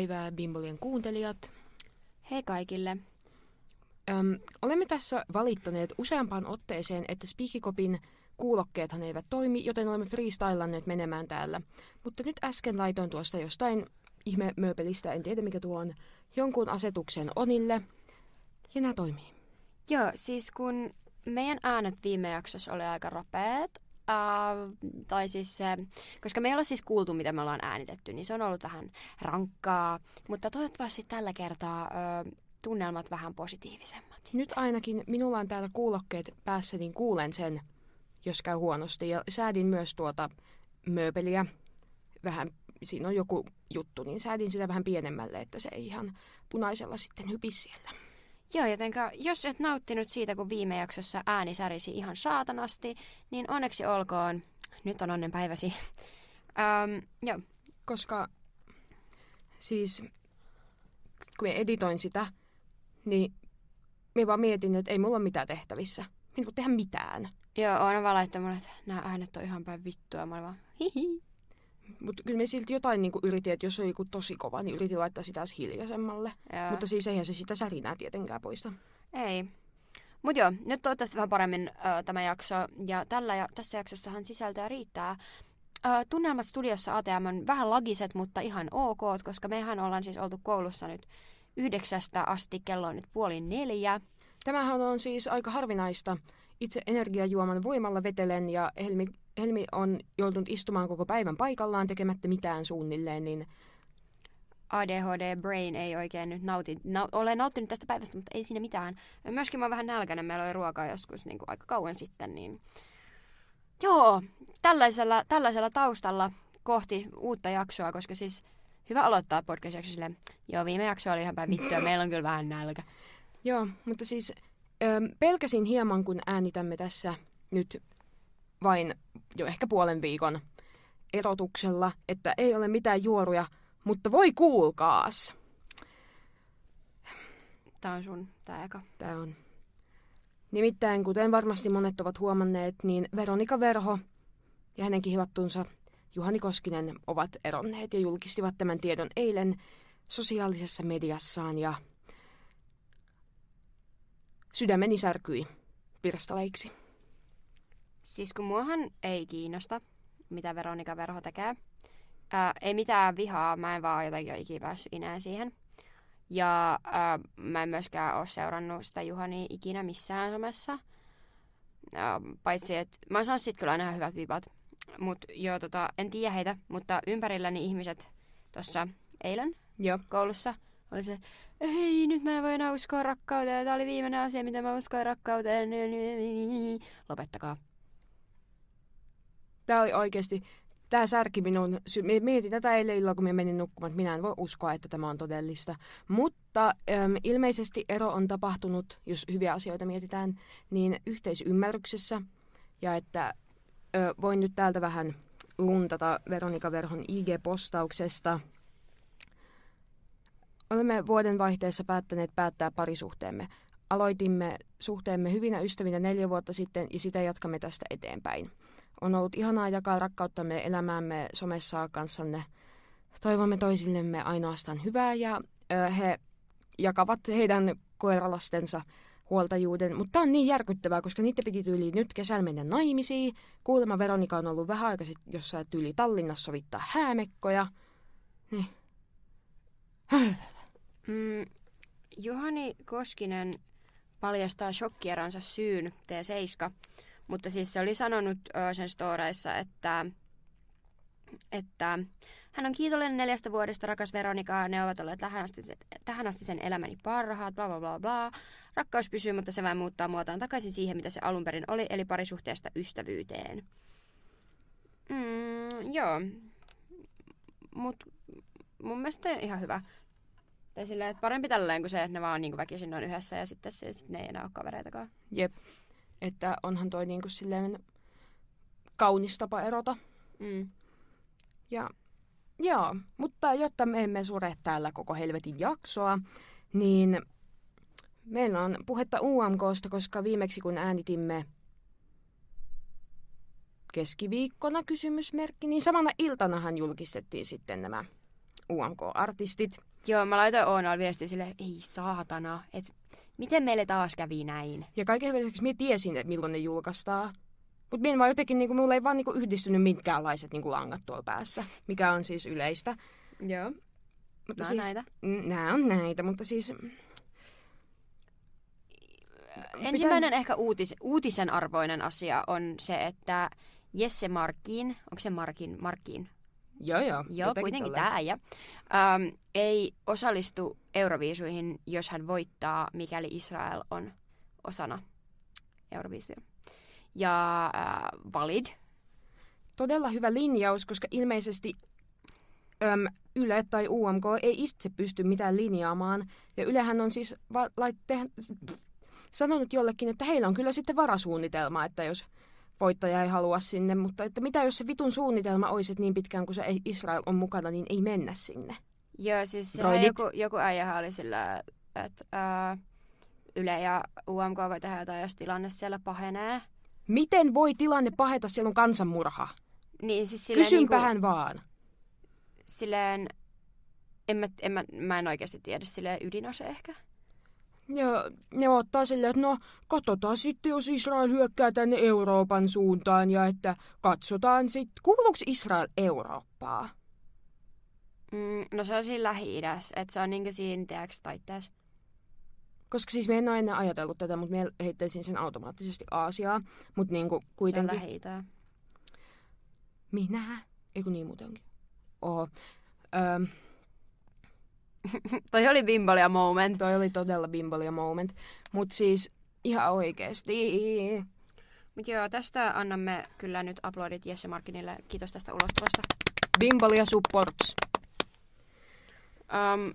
päivää Bimbolien kuuntelijat. Hei kaikille. Öm, olemme tässä valittaneet useampaan otteeseen, että Speakikopin kuulokkeethan eivät toimi, joten olemme freestylanneet menemään täällä. Mutta nyt äsken laitoin tuosta jostain ihme mööpelistä, en tiedä mikä tuo on, jonkun asetuksen Onille, ja nämä toimii. Joo, siis kun meidän äänet viime jaksossa oli aika ropeet, Uh, tai siis se, koska me ei olla siis kuultu, mitä me ollaan äänitetty, niin se on ollut vähän rankkaa. Mutta toivottavasti tällä kertaa uh, tunnelmat vähän positiivisemmat. Nyt ainakin minulla on täällä kuulokkeet päässä, niin kuulen sen, jos käy huonosti. Ja säädin myös tuota mööpeliä vähän, siinä on joku juttu, niin säädin sitä vähän pienemmälle, että se ei ihan punaisella sitten hypisi siellä. Joo, jotenka jos et nauttinut siitä, kun viime jaksossa ääni särisi ihan saatanasti, niin onneksi olkoon. Nyt on onnen päiväsi. um, joo. Koska siis kun mä editoin sitä, niin mä vaan mietin, että ei mulla ole mitään tehtävissä. Mä en voi tehdä mitään. Joo, on vaan laittanut mulle, että nämä äänet on ihan päin vittua. Mä vaan, hihi. Mutta kyllä me silti jotain niin yritin, että jos on joku tosi kova, niin yritin laittaa sitä hiljaisemmalle. Joo. Mutta siis eihän se sitä särinää tietenkään poista. Ei. Mutta joo, nyt toivottavasti vähän paremmin ö, tämä jakso. Ja tällä ja tässä jaksossahan sisältöä riittää. Ö, tunnelmat studiossa ATM on vähän lagiset, mutta ihan ok, koska mehän ollaan siis oltu koulussa nyt yhdeksästä asti, kello on nyt puoli neljä. Tämähän on siis aika harvinaista. Itse energiajuoman voimalla vetelen ja Helmi, Helmi on joutunut istumaan koko päivän paikallaan tekemättä mitään suunnilleen, niin ADHD brain ei oikein nyt nauti, na, ole nauttinut tästä päivästä, mutta ei siinä mitään. Myöskin mä oon vähän nälkäinen, meillä oli ruokaa joskus niin kuin aika kauan sitten, niin joo, tällaisella, tällaisella taustalla kohti uutta jaksoa, koska siis hyvä aloittaa podcast-jakso silleen, joo viime jakso oli ihan päin vittua, meillä on kyllä vähän nälkä. Joo, mutta siis ö, pelkäsin hieman, kun äänitämme tässä nyt vain jo ehkä puolen viikon erotuksella, että ei ole mitään juoruja, mutta voi kuulkaas. Tää on sun, tää eka. Tää on. Nimittäin, kuten varmasti monet ovat huomanneet, niin Veronika Verho ja hänen kihilattunsa Juhani Koskinen ovat eronneet ja julkistivat tämän tiedon eilen sosiaalisessa mediassaan ja sydämeni särkyi pirstaleiksi. Siis kun muahan ei kiinnosta, mitä Veronika Verho tekee. Ää, ei mitään vihaa, mä en vaan jotenkin ole ikinä päässyt inään siihen. Ja ää, mä en myöskään ole seurannut sitä Juhani ikinä missään somessa. Ää, paitsi, että mä saan sit kyllä aina ihan hyvät vibat. Mut joo, tota, en tiedä heitä, mutta ympärilläni ihmiset tuossa eilen Joo. koulussa oli se, ei nyt mä en voi enää uskoa rakkauteen, tämä oli viimeinen asia, mitä mä uskoin rakkauteen, lopettakaa. Tämä oli oikeasti, tämä särki minun, mietin tätä eilen illalla, kun minä menin nukkumaan, että minä en voi uskoa, että tämä on todellista. Mutta äm, ilmeisesti ero on tapahtunut, jos hyviä asioita mietitään, niin yhteisymmärryksessä. Ja että ö, voin nyt täältä vähän luntata Veronika Verhon IG-postauksesta. Olemme vuoden vaihteessa päättäneet päättää parisuhteemme. Aloitimme suhteemme hyvinä ystävinä neljä vuotta sitten ja sitä jatkamme tästä eteenpäin. On ollut ihanaa jakaa rakkauttamme elämäämme somessa kanssanne. Toivomme toisillemme ainoastaan hyvää ja ö, he jakavat heidän koiralastensa huoltajuuden. Mutta tämä on niin järkyttävää, koska niitä piti tyyli nyt kesällä mennä naimisiin. Kuulemma Veronika on ollut vähän aikaa sitten jossain tyyli Tallinnassa sovittaa häämekkoja. Niin. Mm, Juhani Koskinen paljastaa shokkieransa syyn T7, mutta siis se oli sanonut sen storeissa, että, että hän on kiitollinen neljästä vuodesta, rakas Veronika, ne ovat olleet tähän asti, tähän asti sen elämäni parhaat, bla bla bla bla. Rakkaus pysyy, mutta se vain muuttaa muotoaan takaisin siihen, mitä se alun perin oli, eli parisuhteesta ystävyyteen. Mm, joo. Mut mun mielestä ihan hyvä. Tai silleen, että parempi tälleen kuin se, että ne vaan niin väkisin on yhdessä ja sitten se, sit ne ei enää ole kavereitakaan. Jep. Että onhan toi niinku silleen kaunis tapa erota. Mm. Ja joo, mutta jotta me emme sure täällä koko helvetin jaksoa, niin meillä on puhetta UMKsta, koska viimeksi kun äänitimme keskiviikkona kysymysmerkki, niin samana iltanahan julkistettiin sitten nämä UMK-artistit. Joo, mä laitoin Oonal viestiä sille, ei saatana, että miten meille taas kävi näin? Ja kaiken hyvän lisäksi minä tiesin, että milloin ne julkaistaan. Mutta minä vaan jotenkin, niinku, mulla ei vaan niinku, yhdistynyt minkäänlaiset niinku, langat tuolla päässä, mikä on siis yleistä. Joo. Mutta Nää siis, näitä. Nää on näitä, mutta siis... Ensimmäinen ehkä uutis, uutisen arvoinen asia on se, että Jesse Markin, onko se Markin, Markin? Joo, joo. Joo, jotenkin kuitenkin tämä äijä. Ähm, ei osallistu Euroviisuihin, jos hän voittaa, mikäli Israel on osana Euroviisuja. Ja äh, Valid, Todella hyvä linjaus, koska ilmeisesti äm, Yle tai UMK ei itse pysty mitään linjaamaan. Ja Ylehän on siis va- laitte, sanonut jollekin, että heillä on kyllä sitten varasuunnitelma, että jos voittaja ei halua sinne, mutta että mitä jos se vitun suunnitelma olisi, että niin pitkään kuin se Israel on mukana, niin ei mennä sinne. Joo, siis Droidit. joku, joku äijähän oli sillä, että ää, Yle ja UMK voi tehdä jotain, jos tilanne siellä pahenee. Miten voi tilanne paheta, siellä on kansanmurha? Niin siis silleen, Kysynpähän niinku, vaan. silleen en mä, en mä, mä en oikeasti tiedä, silleen ydinase ehkä. Ja ne ottaa silleen, että no katsotaan sitten, jos Israel hyökkää tänne Euroopan suuntaan ja että katsotaan sitten, kuuluuko Israel Eurooppaa? Mm, no se on siinä Lähi-idässä, että se on niinku siinä tiedäks taitteessa. Koska siis me en ennen ajatellut tätä, mutta me heittäisin sen automaattisesti Aasiaa. Mutta niinku Se on kuitenkin... lähi Minä? Eikö niin muutenkin? Oho. Öm, Toi oli bimbolia moment. toi oli todella bimbolia moment. Mutta siis ihan oikeesti. Mut joo, tästä annamme kyllä nyt uploadit Jesse Markinille. Kiitos tästä ulostulosta. Bimbolia supports. Um,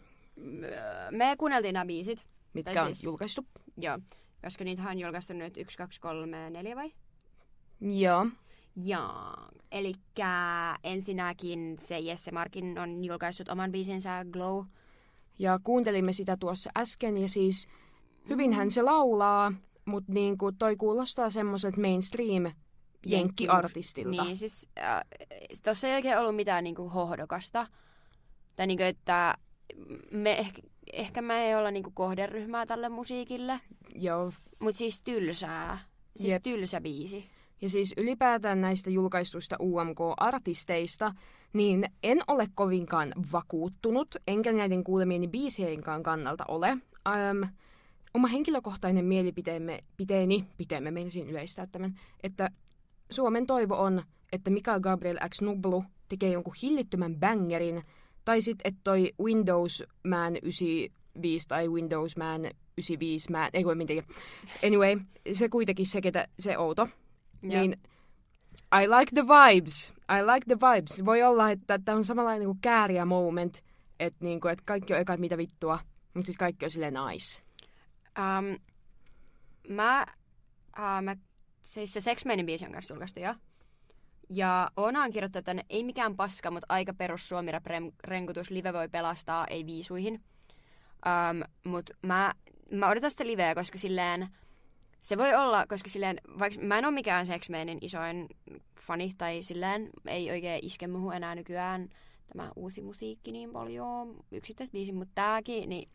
me kuunneltiin nämä biisit. Mitkä Tai on siis- julkaistu. Joo, koska niitä on julkaistu nyt 1, 2, 3, 4 vai? Joo. Joo, eli ensinnäkin se Jesse Markin on julkaissut oman biisinsä Glow. Ja kuuntelimme sitä tuossa äsken ja siis hyvinhän se laulaa, mutta niinku toi kuulostaa semmoiselta mainstream jenkkiartistilta. Niin, siis äh, tuossa ei oikein ollut mitään niinku hohdokasta. Tai niinku, että me ehkä, ehkä me ei olla niinku kohderyhmää tälle musiikille, Joo. mutta siis tylsää. Siis Jep. tylsä biisi. Ja siis ylipäätään näistä julkaistuista UMK-artisteista, niin en ole kovinkaan vakuuttunut, enkä näiden kuulemieni biisienkaan kannalta ole. Ähm, oma henkilökohtainen mielipiteemme, piteeni, piteemme meinasin yleistää tämän, että Suomen toivo on, että Mikael Gabriel X Nublu tekee jonkun hillittömän bangerin, tai sitten, että toi Windows Man 95 tai Windows Man 95 Man, ei voi mitenkään. Anyway, se kuitenkin se, ketä, se outo, niin I like the vibes. I like the vibes. Voi olla, että tämä on samanlainen kuin kääriä moment, että niinku, et kaikki on eka, että mitä vittua, mutta siis kaikki on silleen nice. Um, mä, uh, mä, siis se Sex Manin biisi on kanssa julkaistu jo. Ja Oona on kirjoittanut tänne, ei mikään paska, mutta aika perus suomi renkutus, live voi pelastaa, ei viisuihin. Um, mutta mä, mä odotan sitä liveä, koska silleen, se voi olla, koska silleen, vaikka mä en ole mikään Sex Manin isoin fani, tai silleen ei oikein iske muuhun enää nykyään tämä uusi musiikki niin paljon, yksittäiset biisit, mutta tääkin, niin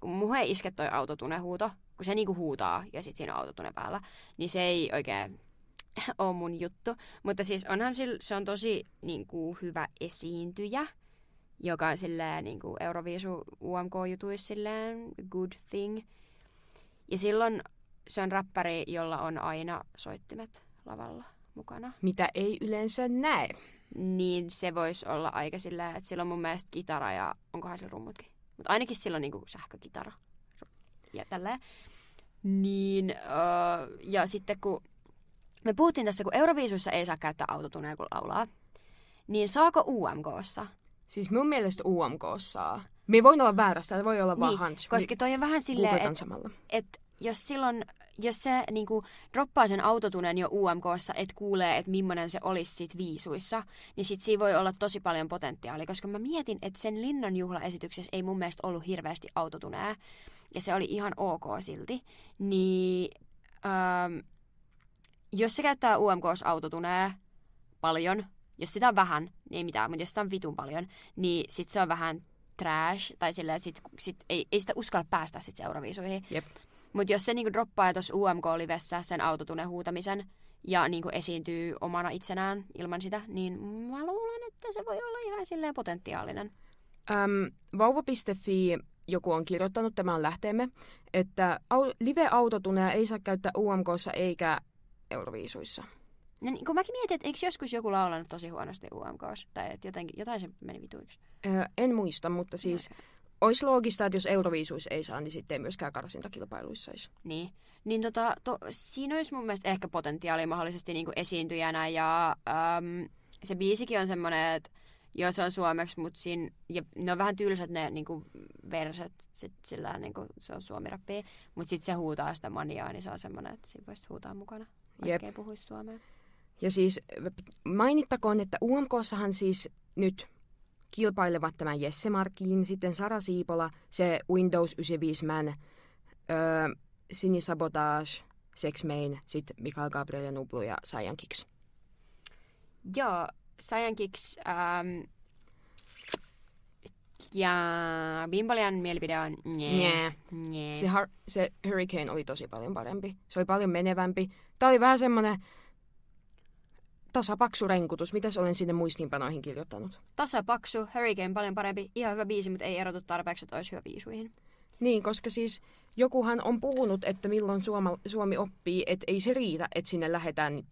kun muuhun ei iske toi autotunehuuto, kun se niinku huutaa ja sit siinä on autotune päällä, niin se ei oikein ole mun juttu. Mutta siis onhan sillä, se on tosi niinku hyvä esiintyjä, joka on silleen niinku Euroviisu UMK-jutuissa silleen good thing. Ja silloin se on räppäri, jolla on aina soittimet lavalla mukana. Mitä ei yleensä näe. Niin se voisi olla aika silleen, että sillä on mun mielestä kitara ja onkohan sillä rummutkin. Mutta ainakin sillä on niinku sähkökitara. Ja tälleen. Niin, öö, ja sitten kun me puhuttiin tässä, kun Euroviisuissa ei saa käyttää autotuneja kun laulaa, niin saako UMKssa? Siis mun mielestä UMK saa. Me voin olla väärässä, täällä voi olla vaan Niin, hunch. Koska toi on vähän silleen, että et jos silloin, jos se niinku droppaa sen autotunen jo UMKssa, et kuulee, että millainen se olisi sit viisuissa, niin sit siinä voi olla tosi paljon potentiaalia, koska mä mietin, että sen Linnan juhlaesityksessä ei mun mielestä ollut hirveästi autotunea, ja se oli ihan ok silti, niin ähm, jos se käyttää UMKssa autotunea paljon, Jos sitä on vähän, niin ei mitään, mutta jos sitä on vitun paljon, niin sit se on vähän trash, tai silleen, sit, sit ei, ei sitä uskalla päästä sit seuraviisuihin. Jep. Mutta jos se niinku droppaa tuossa UMK-livessä sen autotune huutamisen ja niinku esiintyy omana itsenään ilman sitä, niin mä luulen, että se voi olla ihan silleen potentiaalinen. Öm, vauva.fi joku on kirjoittanut, tämä on lähteemme, että au- live-autotunea ei saa käyttää UMKssa eikä Euroviisuissa. No niin, kun mäkin mietin, että eikö joskus joku laulanut tosi huonosti UMKssa, tai että jotenkin, jotain se meni vituiksi. Öö, en muista, mutta siis olisi loogista, että jos Euroviisuissa ei saa, niin sitten ei myöskään karsintakilpailuissa saisi. Niin. Niin tota, to, siinä olisi mun mielestä ehkä potentiaalia mahdollisesti niinku esiintyjänä ja äm, se biisikin on semmoinen, että joo se on suomeksi, mutta siinä, ja ne on vähän tylsät ne niinku verset, sit sillä niinku, se on suomirappia, mutta sitten se huutaa sitä maniaa, niin se on semmoinen, että siinä voisi huutaa mukana, vaikka ei puhuisi suomea. Ja siis mainittakoon, että UMKssahan siis nyt kilpailevat tämän Jesse Markin, sitten Sara Siipola, se Windows 95 Man, öö, Sini Sabotage, Sex Main, sitten Mikael Gabriel ja Nublu ja Saiyan Kicks. Joo, Saiyan Kicks, ähm, ja Bimbalian mielipide on nye. Nye. nye. Se, har- se Hurricane oli tosi paljon parempi. Se oli paljon menevämpi. Tämä oli vähän semmoinen tasapaksu renkutus. Mitäs olen sinne muistiinpanoihin kirjoittanut? Tasapaksu, Hurricane paljon parempi, ihan hyvä biisi, mutta ei erotu tarpeeksi, että olisi hyvä biisuihin. Niin, koska siis jokuhan on puhunut, että milloin Suoma, Suomi oppii, että ei se riitä, että sinne lähdetään,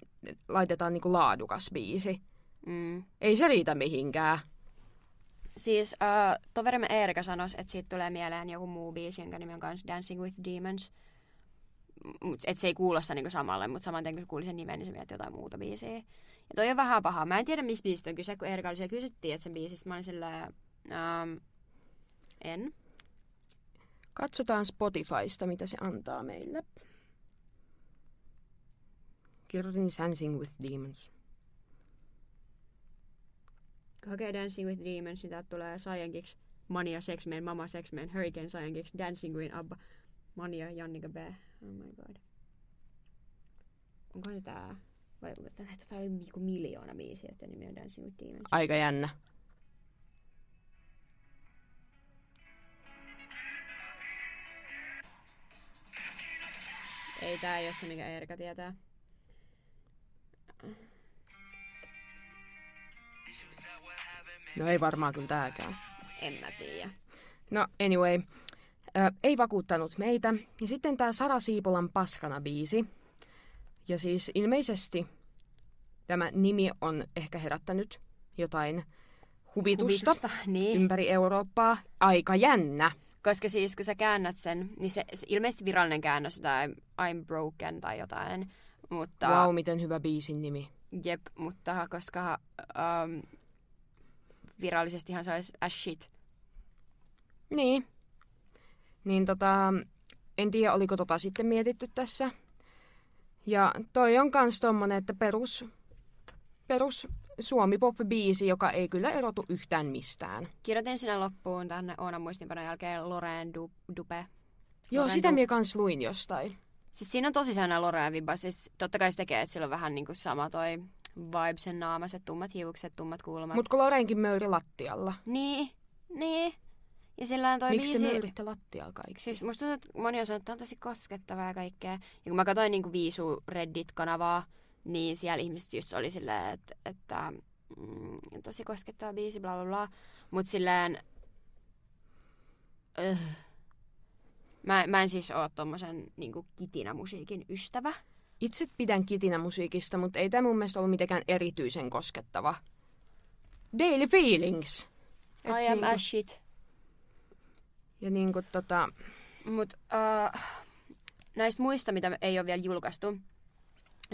laitetaan niinku laadukas biisi. Mm. Ei se riitä mihinkään. Siis äh, toverimme Eerika sanoi, että siitä tulee mieleen joku muu biisi, jonka nimi on kans Dancing with Demons. Mut, et se ei kuulosta niinku samalle, mutta saman tien kun se kuuli sen nimen, niin se mietti jotain muuta biisiä. Ja toi on vähän paha. Mä en tiedä, mistä biisistä on kyse, kun Eerika oli siellä kysyttiin, että sen biisistä mä olin silleen, ähm, en. Katsotaan Spotifysta, mitä se antaa meille. Kirjoitin Dancing with Demons. Kun hakee Dancing with Demons, niin täältä tulee Saiyan Kicks, Mania Sex Man, Mama Sex Man, Hurricane Saiyan Kicks, Dancing Queen, Abba, Mania, Jannika B. Oh my god. Onko se tää? Vai tää, tota oli joku miljoona biisiä, että nimi on Dancing with Demons. Aika jännä. Ei tää ei oo se, mikä Erika tietää. No ei varmaan kyllä tääkään. En mä tiedä. No anyway, ö, ei vakuuttanut meitä. Ja sitten tämä Sara Siipolan Paskana biisi. Ja siis ilmeisesti tämä nimi on ehkä herättänyt jotain huvitusta, Huvitusta, niin. ympäri Eurooppaa. Aika jännä. Koska siis kun sä käännät sen, niin se, se ilmeisesti virallinen käännös tai I'm broken tai jotain. Mutta, Wow, miten hyvä biisin nimi. jep, mutta koska um, virallisestihan se olisi as shit. Niin. Niin tota, en tiedä oliko tota sitten mietitty tässä. Ja toi on kans tommonen, että perus, perus suomi pop biisi, joka ei kyllä erotu yhtään mistään. Kirjoitin sinne loppuun tänne Oonan muistinpanon jälkeen Loreen du, Dupe. Joo, Loreen sitä Du- minä kans luin jostain. Siis siinä on tosi sellainen Loreen vibba. Siis totta kai se tekee, että sillä on vähän niinku sama toi vibe sen naamaset, tummat hiukset, tummat kulmat. Mut kun Lorenkin möyri lattialla. Niin, niin. Ja sillä toi Miksi te biisi... möyritte lattialla kaikki? Siis musta tuntuu, että moni on sanonut, että on tosi koskettavaa ja kaikkea. Ja kun mä katsoin niin Viisu Reddit-kanavaa, niin siellä ihmiset just oli silleen, että, että mm, tosi koskettava biisi, bla bla bla. Mut silleen... Öh. Mä, mä en siis oo tommosen niin kitinä-musiikin ystävä. Itse pidän kitinä musiikista, mutta ei tämä mun mielestä ollut mitenkään erityisen koskettava. Daily Feelings. Et I am niinku- as shit. Ja niinku tota, Mut uh, näistä muista, mitä ei ole vielä julkaistu,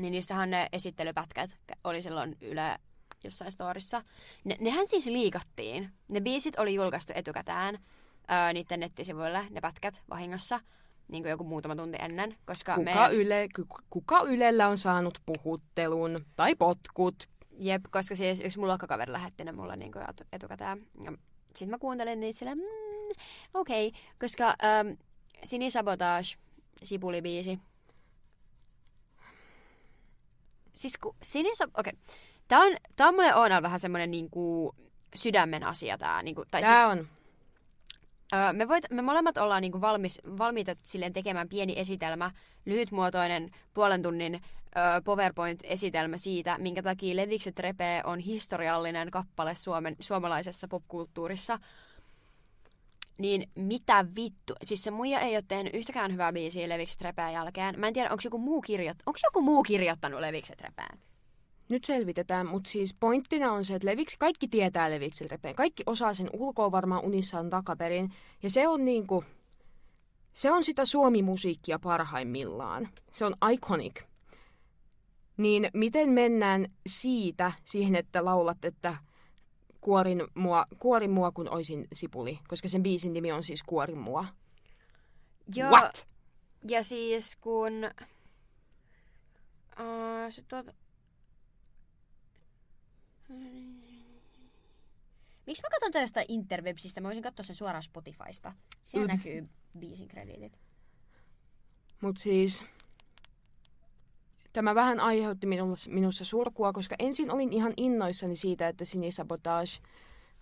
niin niistähän ne esittelypätkät oli silloin Yle jossain storissa. Ne, nehän siis liikattiin. Ne biisit oli julkaistu etukäteen uh, niiden nettisivuille, ne pätkät vahingossa, niin kuin joku muutama tunti ennen. Koska kuka, me, yle, ku- kuka Ylellä on saanut puhuttelun tai potkut? Jep, koska siis yksi mun luokkakaveri lähetti ne mulle niin kuin etu- etukäteen. Ja sitten mä kuuntelin niitä silleen, mm, okei, okay. koska um, Sini Sabotage, Sipuli-biisi. Siis kun Sini Sab- okei. Okay. Tää on, tää on mulle Oonal vähän semmonen niinku sydämen asia tää. Niinku, tai Tää siis, on. Öö, me, voit, me molemmat ollaan niinku valmis, valmiita silleen tekemään pieni esitelmä, lyhytmuotoinen puolen tunnin öö, PowerPoint-esitelmä siitä, minkä takia Levikset repee on historiallinen kappale Suomen, suomalaisessa popkulttuurissa. Niin mitä vittu? Siis se muija ei ole tehnyt yhtäkään hyvää biisiä Levikset repeen jälkeen. Mä en tiedä, onko joku muu, kirjoit... onko joku muu kirjoittanut Levikset repeen? Nyt selvitetään, mutta siis pointtina on se, että Leviksi, kaikki tietää Leviksen repeen. Kaikki osaa sen ulkoa varmaan unissaan takaperin. Ja se on niinku, se on sitä suomimusiikkia parhaimmillaan. Se on iconic. Niin miten mennään siitä siihen, että laulat, että kuorin mua, kuorin mua kun oisin sipuli, koska sen biisin nimi on siis Kuorin mua. Joo, What? Ja siis kun... Uh, se tuota... Miksi mä katson tästä interwebsistä? Mä voisin katsoa sen suoraan Spotifysta. Siellä Ups. näkyy biisin krediitit. Mutta siis tämä vähän aiheutti minussa, minussa surkua, koska ensin olin ihan innoissani siitä, että Sinisabotage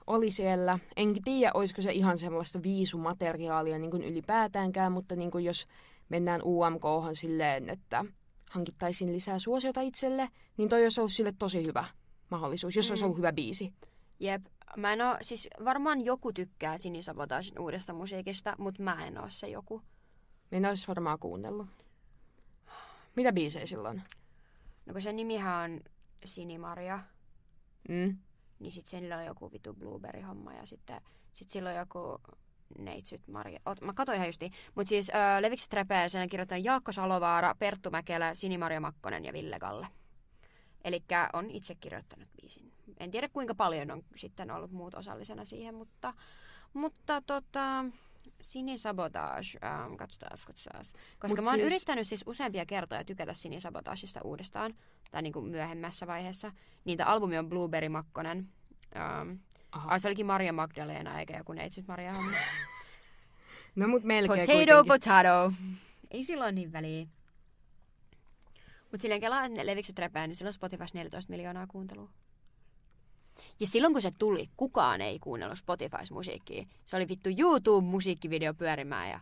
oli siellä. En tiedä, olisiko se ihan sellaista viisumateriaalia niin kuin ylipäätäänkään, mutta niin kuin jos mennään umk silleen, että hankittaisiin lisää suosiota itselle, niin toi olisi ollut sille tosi hyvä mahdollisuus, jos olisi Mm. ollut hyvä biisi. Jep. Mä en oo, siis varmaan joku tykkää Sinisabotagin uudesta musiikista, mutta mä en oo se joku. Minä olisi varmaan kuunnellut. Mitä biisejä silloin? No kun sen nimihän on Sinimaria, Mm. niin sit sillä on joku vitu blueberry-homma ja sitten sit sillä on joku neitsyt Maria. Ot, mä katsoin ihan justi. Mut siis äh, Levikset Repee, sen kirjoittaa Jaakko Salovaara, Perttu Mäkelä, Sinimaria Makkonen ja Ville Galle. Eli on itse kirjoittanut biisin. En tiedä kuinka paljon on sitten ollut muut osallisena siihen, mutta, mutta tota, Sinisabotage, ähm, katsotaan, katsotaan. Koska Mut mä oon siis- yrittänyt siis useampia kertoja tykätä Sinisabotagesta uudestaan, tai niinku myöhemmässä vaiheessa. Niitä albumi on Blueberry Makkonen. Ähm, ai se olikin Maria Magdalena eikä joku neitsyt Maria homma. No mut melkein Potato, kuitenkin. potato. Ei silloin niin väliä. Mut silleen kelaa, että ne levikset repää, niin silloin Spotifys 14 miljoonaa kuuntelua. Ja silloin kun se tuli, kukaan ei kuunnellut Spotifys musiikkia. Se oli vittu YouTube-musiikkivideo pyörimään ja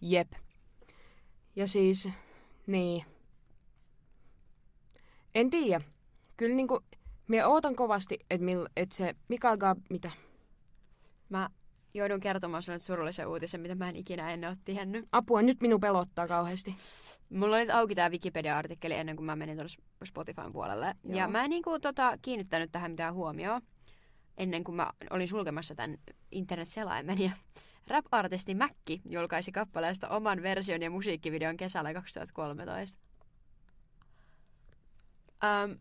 Jep. Ja siis, niin. En tiedä. Kyllä niinku, minä ootan kovasti, että et se Mikael Gab, mitä? mä joudun kertomaan sinulle surullisen uutisen, mitä mä en ikinä ennen ole tiennyt. Apua, nyt minun pelottaa kauheasti. Mulla oli auki tämä Wikipedia-artikkeli ennen kuin mä menin tuonne Spotifyn puolelle. Joo. Ja mä en niinku, tota, kiinnittänyt tähän mitään huomioon ennen kuin mä olin sulkemassa tämän internet-selaimen. Ja rap-artisti Mäkki julkaisi kappaleesta oman version ja musiikkivideon kesällä 2013. Um,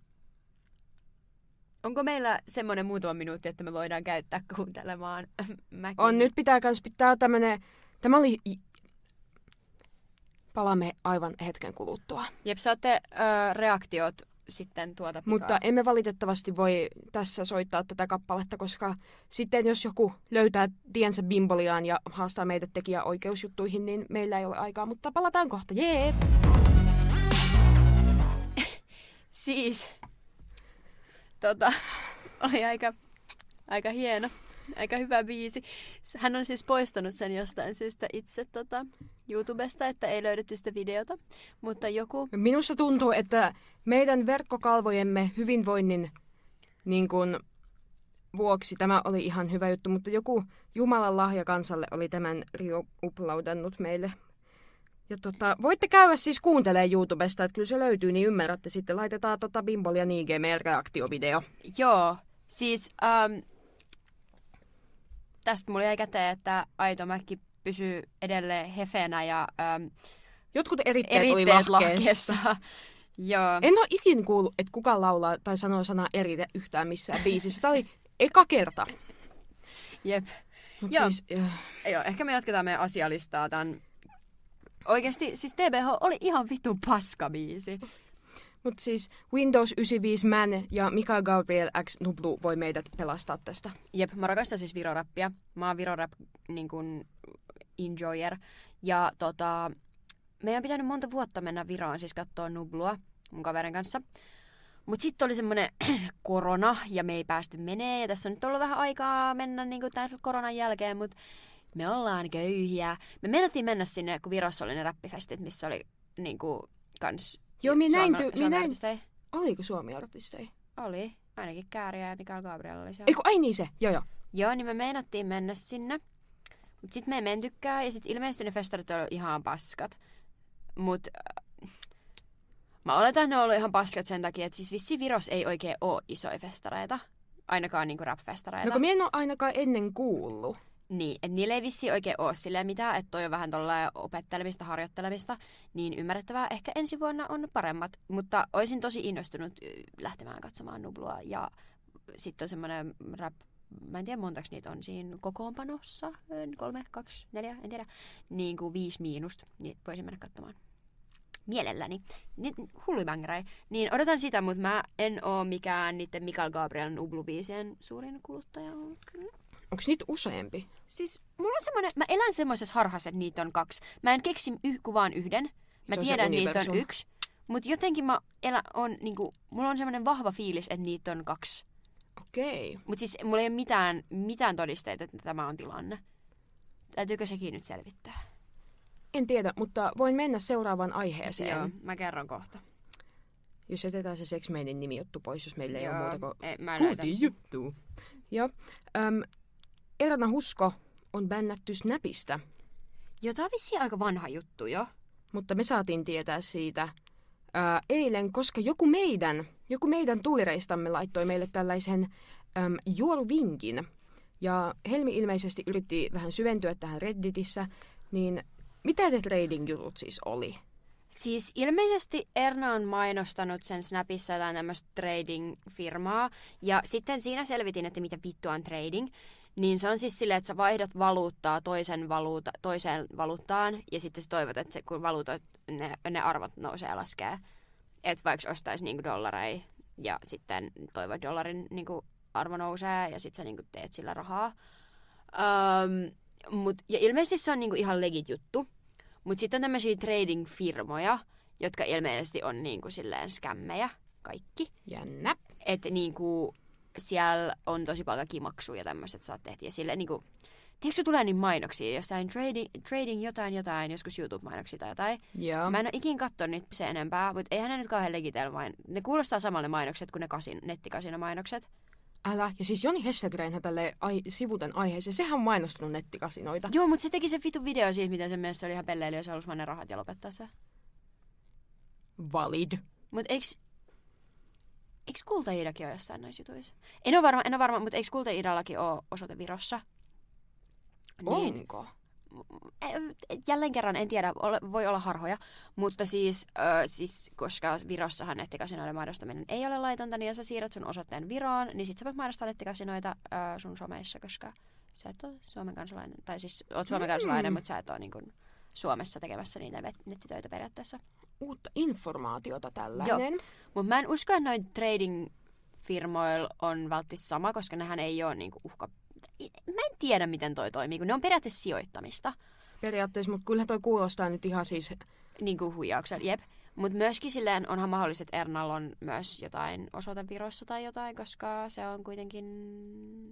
onko meillä semmoinen muutama minuutti, että me voidaan käyttää kuuntelemaan Mäkin? On, nyt pitää kans pitää tämmönen, tämä oli, palaamme aivan hetken kuluttua. Jep, saatte ö, reaktiot sitten tuota pikaa. Mutta emme valitettavasti voi tässä soittaa tätä kappaletta, koska sitten jos joku löytää tiensä bimboliaan ja haastaa meidät tekijäoikeusjuttuihin, niin meillä ei ole aikaa, mutta palataan kohta. Jee! Siis, tota, oli aika, aika hieno, aika hyvä biisi. Hän on siis poistanut sen jostain syystä itse tota, YouTubesta, että ei löydetty sitä videota, mutta joku, Minusta tuntuu, että meidän verkkokalvojemme hyvinvoinnin niin kuin, vuoksi tämä oli ihan hyvä juttu, mutta joku Jumalan lahja kansalle oli tämän uploadannut meille. Ja tota, voitte käydä siis kuuntelemaan YouTubesta, että kyllä se löytyy, niin ymmärrätte sitten. Laitetaan tota Bimbol ja meidän reaktiovideo. joo, siis ähm, tästä mulla jäi käteen, että Aito Mäkki pysyy edelleen hefenä ja ähm, Jotkut eritteet, oli eritteet lahkeessa. lahkeessa. joo. En ole ikin kuullut, että kukaan laulaa tai sanoo sanaa erite yhtään missään biisissä. Tämä oli eka kerta. Jep. Mut Joo. siis, äh, Joo, ehkä me jatketaan meidän asialistaa tämän. Oikeasti, siis TBH oli ihan vittu paska biisi. Mut siis Windows 95 Man ja Mikael Gabriel X Nublu voi meidät pelastaa tästä. Jep, mä rakastan siis virorappia. Mä oon virorap niin kun, enjoyer. Ja tota, meidän on pitänyt monta vuotta mennä Viroon siis katsoa Nublua mun kaverin kanssa. Mut sitten oli semmoinen korona ja me ei päästy menee. Ja tässä on nyt ollut vähän aikaa mennä niin tämän koronan jälkeen, mutta me ollaan köyhiä. Me menettiin mennä sinne, kun Virossa oli ne räppifestit, missä oli niin kuin, kans Joo, minä näin, ty- minä näin, Suomi-artisteja. oliko Suomi-artisteja? Oli. Ainakin Kääriä ja Mikael Gabriel oli siellä. Eiku, ai niin se, joo joo. Joo, niin me meinattiin mennä sinne. Mut sit me ei mentykään ja sit ilmeisesti ne festarit oli ihan paskat. Mut äh, mä oletan, että ne on ollut ihan paskat sen takia, että siis vissi Viros ei oikein oo isoja festareita. Ainakaan niinku rap-festareita. No kun minä en ole ainakaan ennen kuullut. Niin, että niillä ei vissi oikein ole silleen mitään, että toi on vähän tuolla opettelemista, harjoittelemista, niin ymmärrettävää. Ehkä ensi vuonna on paremmat, mutta olisin tosi innostunut lähtemään katsomaan Nublua ja sitten on semmoinen rap, mä en tiedä montaks niitä on siinä kokoonpanossa, kolme, kaksi, neljä, en tiedä, niin kuin viisi miinusta, niin voisin mennä katsomaan mielelläni. Niin, hullibängeräi. Niin odotan sitä, mutta mä en oo mikään niiden Mikael Gabriel Nublu-biisien suurin kuluttaja ollut kyllä. Onko niitä useampi? Siis mulla on semmoinen, mä elän semmoisessa harhassa, että niitä on kaksi. Mä en keksi yh, kuin vaan yhden. Mä Se on se tiedän, niitä on universum. yksi. Mutta jotenkin mä elän, on, niinku, mulla on semmoinen vahva fiilis, että niitä on kaksi. Okei. Mutta siis mulla ei ole mitään, mitään todisteita, että tämä on tilanne. Täytyykö sekin nyt selvittää? En tiedä, mutta voin mennä seuraavaan aiheeseen. Joo, mä kerron kohta. Jos jätetään se Sex Mainin nimijuttu pois, jos meillä ei ole muuta kuin ei, mä en juttu. Joo. Öm, Erna Husko on bännätty Snapista, Joo, tää on vissiin aika vanha juttu jo. mutta me saatiin tietää siitä ää, eilen, koska joku meidän, joku meidän tuireistamme laittoi meille tällaisen äm, juoruvinkin. Ja Helmi ilmeisesti yritti vähän syventyä tähän Redditissä, niin mitä ne trading-jutut siis oli? Siis ilmeisesti Erna on mainostanut sen Snapissa jotain tämmöistä trading-firmaa. Ja sitten siinä selvitin, että mitä vittua on trading. Niin se on siis silleen, että sä vaihdat valuuttaa toisen valuuta, toiseen valuuttaan. Ja sitten sä toivot, että se, kun valuutat, ne, ne arvot nousee ja laskee. Että vaikka ostaisi niinku dollareja ja sitten toivot dollarin niinku arvo nousee ja sitten sä niinku teet sillä rahaa. Um, mut, ja ilmeisesti se on niinku ihan legit juttu. Mutta sitten on tämmöisiä trading-firmoja, jotka ilmeisesti on niinku silleen skämmejä kaikki. Jännä. Että niinku siellä on tosi paljon kimaksuja ja tämmöiset saat tehty. Ja silleen niinku, tiedätkö kun tulee niin mainoksia, jostain trading, trading jotain jotain, joskus YouTube-mainoksia tai jotain. Joo. Mä en ole ikin katsonut niitä se enempää, mutta eihän ne nyt kauhean legitel main... Ne kuulostaa samalle mainokset kuin ne kasin, nettikasinomainokset. Älä. Ja siis Joni Hesselgrenhän tälle ai- sivuten aiheeseen, sehän on mainostanut nettikasinoita. Joo, mutta se teki se vitu video siitä, miten se mielestä oli ihan pelleily, jos halusi ne rahat ja lopettaa se. Valid. Mutta eiks... Eiks Kultaidakin ole jossain noissa jutuissa? En ole varma, en ole varma, mutta eiks Kultaidallakin ole osoite Virossa? Niin, Onko? Eh, jälleen kerran en tiedä, voi olla harhoja, mutta siis, ö, siis koska Virossahan nettikasinoiden mainostaminen ei ole laitonta, niin jos sä siirrät sun osoitteen Viroon, niin sit sä voit mainostaa nettikasinoita ö, sun someissa, koska sä et ole Suomen kansalainen, tai siis oot Suomen Mm. kansalainen, mutta sä et ole niin kuin Suomessa tekemässä niitä net- nettitöitä periaatteessa. Uutta informaatiota tällainen. Mutta mä en usko, että noin trading-firmoilla on välttämättä sama, koska nehän ei ole niinku uhka... Mä en tiedä, miten toi toimii, kun ne on periaatteessa sijoittamista. Periaatteessa, mutta kyllä toi kuulostaa nyt ihan siis... Niin kuin huijauksella, jep. Mutta myöskin silleen onhan mahdollista, että Ernalla on myös jotain osoite Virossa tai jotain, koska se on kuitenkin,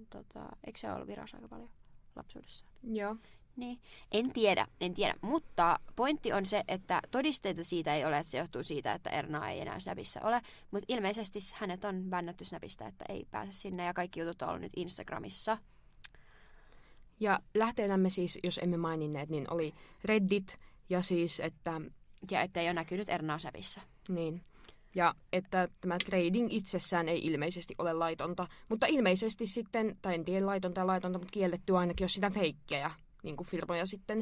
tota, eikö se ollut Virossa aika paljon lapsuudessa? Joo. Niin, en tiedä, en tiedä. Mutta pointti on se, että todisteita siitä ei ole, että se johtuu siitä, että Erna ei enää Snapissa ole. Mutta ilmeisesti hänet on bännätty Snapista, että ei pääse sinne ja kaikki jutut on ollut nyt Instagramissa. Ja lähteenämme siis, jos emme maininneet, niin oli Reddit ja siis, että Ja ettei ole näkynyt Ernaa Snapissa. niin, ja että tämä trading itsessään ei ilmeisesti ole laitonta, mutta ilmeisesti sitten, tai en tiedä laitonta ja laitonta, mutta kielletty ainakin, jos sitä feikkejä niin kuin firmoja sitten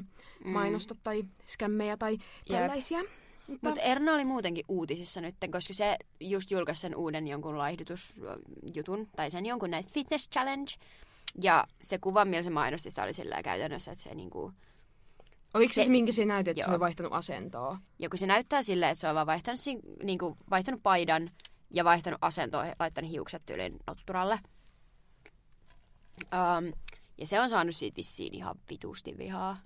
mm. mainosta tai skämmejä tai tällaisia. Mutta Mutta Erna oli muutenkin uutisissa nyt, koska se just julkaisi sen uuden jonkun laihdutusjutun, tai sen jonkun näitä fitness challenge. Ja se kuva, millä se mainosti, sitä oli sillä käytännössä, että se niinku... oliko se, se- se minkä se näytti, että se joo. oli vaihtanut asentoa? Ja kun se näyttää silleen, että se on vaan vaihtanut, niinku, vaihtanut paidan ja vaihtanut asentoa, ja laittanut hiukset tyyliin notturalle. Um, ja se on saanut siitä vissiin ihan vitusti vihaa.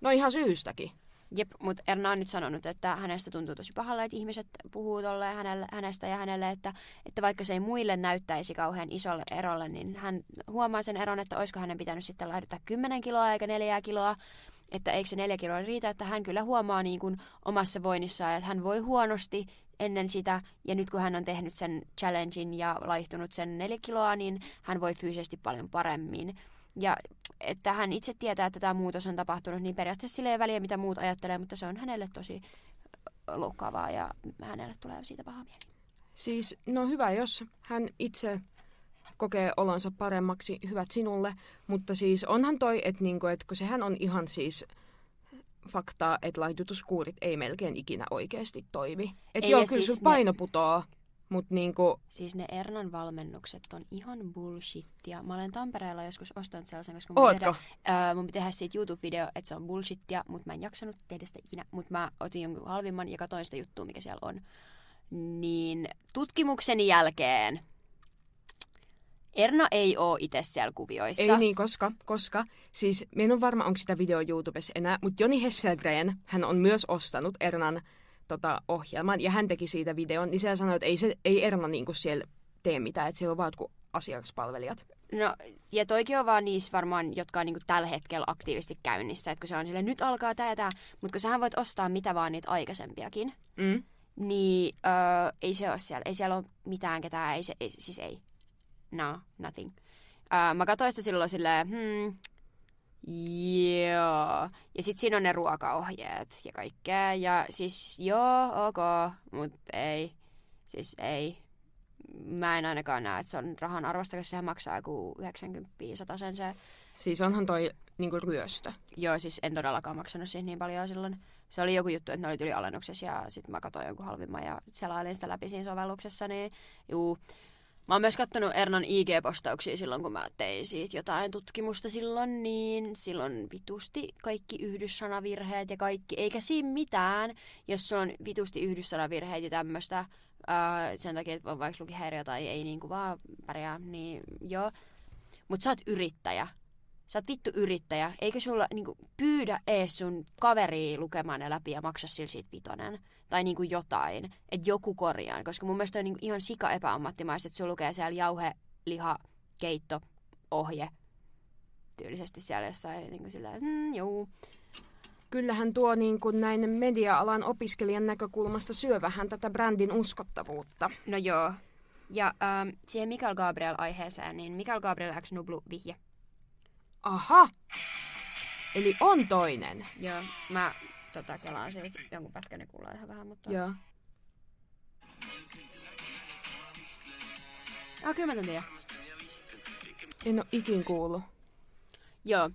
No ihan syystäkin. Jep, mutta Erna on nyt sanonut, että hänestä tuntuu tosi pahalle, että ihmiset puhuu tolleen hänelle, hänestä ja hänelle, että, että vaikka se ei muille näyttäisi kauhean isolle erolle, niin hän huomaa sen eron, että olisiko hänen pitänyt sitten lahduttaa 10 kiloa eikä 4 kiloa, että eikö se 4 kiloa riitä, että hän kyllä huomaa niin kuin omassa voinnissaan, että hän voi huonosti ennen sitä, ja nyt kun hän on tehnyt sen challengein ja laihtunut sen 4 kiloa, niin hän voi fyysisesti paljon paremmin. Ja että hän itse tietää, että tämä muutos on tapahtunut, niin periaatteessa sille ei väliä, mitä muut ajattelee, mutta se on hänelle tosi loukkaavaa ja hänelle tulee siitä paha mieli. Siis, no hyvä, jos hän itse kokee olonsa paremmaksi, hyvät sinulle, mutta siis onhan toi, että niinku, et kun sehän on ihan siis faktaa, että laihdutuskuurit ei melkein ikinä oikeasti toimi. Että joo, kyllä siis sun paino ne... putoaa, Mut niinku... Siis ne Ernan valmennukset on ihan bullshittia. Mä olen Tampereella joskus ostanut sellaisen, koska mun, Ootko? tehdä, äh, mun pitää tehdä siitä YouTube-video, että se on bullshittia, mutta mä en jaksanut tehdä sitä ikinä. Mutta mä otin jonkun halvimman ja katsoin sitä juttua, mikä siellä on. Niin tutkimukseni jälkeen Erna ei oo itse siellä kuvioissa. Ei niin, koska, koska siis en ole varma, onko sitä video YouTubessa enää, mutta Joni Hesselgren, hän on myös ostanut Ernan tota, ohjelman ja hän teki siitä videon, niin se sanoi, että ei, se, ei Erna niin kuin siellä tee mitään, että siellä on vaan asiakaspalvelijat. No, ja toikin on vaan niissä varmaan, jotka on niinku tällä hetkellä aktiivisesti käynnissä, että kun se on sille nyt alkaa tää ja tää, mutta kun sähän voit ostaa mitä vaan niitä aikaisempiakin, mm. niin öö, ei se ole siellä, ei siellä ole mitään ketään, ei se, ei, siis ei. No, nothing. Öö, mä katsoin sitä silloin silleen, hmm, Joo. Ja sitten siinä on ne ruokaohjeet ja kaikkea. Ja siis joo, ok, mutta ei. Siis ei. Mä en ainakaan näe, että se on rahan arvosta, koska sehän maksaa joku 90 sen se. Siis onhan toi niinku ryöstö. Joo, siis en todellakaan maksanut siihen niin paljon silloin. Se oli joku juttu, että ne oli yli alennuksessa ja sitten mä katsoin jonkun halvimman ja selailin sitä läpi siinä sovelluksessa, niin juu. Mä oon myös katsonut Ernan IG-postauksia silloin, kun mä tein siitä jotain tutkimusta silloin, niin silloin vitusti kaikki yhdyssanavirheet ja kaikki, eikä siinä mitään, jos on vitusti yhdyssanavirheet ja tämmöistä, sen takia, että on vaikka lukihäiriö tai ei niin kuin vaan pärjää, niin joo. Mutta sä oot yrittäjä. Sä oot vittu yrittäjä. Eikö sulla niinku, pyydä ees sun kaveri lukemaan ne läpi ja maksa sillä siitä vitonen? Tai niinku jotain, että joku korjaa. Koska mun mielestä on niinku ihan sika epäammattimaista, että sulla lukee siellä jauhe, liha, keitto, ohje. Tyylisesti siellä jossain niinku silleen, mm, juu. Kyllähän tuo niin kuin näin media-alan opiskelijan näkökulmasta syö vähän tätä brändin uskottavuutta. No joo. Ja ähm, siihen Mikael Gabriel-aiheeseen, niin Mikael Gabriel X Nublu vihje. Aha! Eli on toinen. Joo, mä tota, kelaan siitä jonkun pätkän, niin kuulee ihan vähän, mutta... Joo. Ah, kyllä mä tiedän. En oo ikin kuullut. Joo.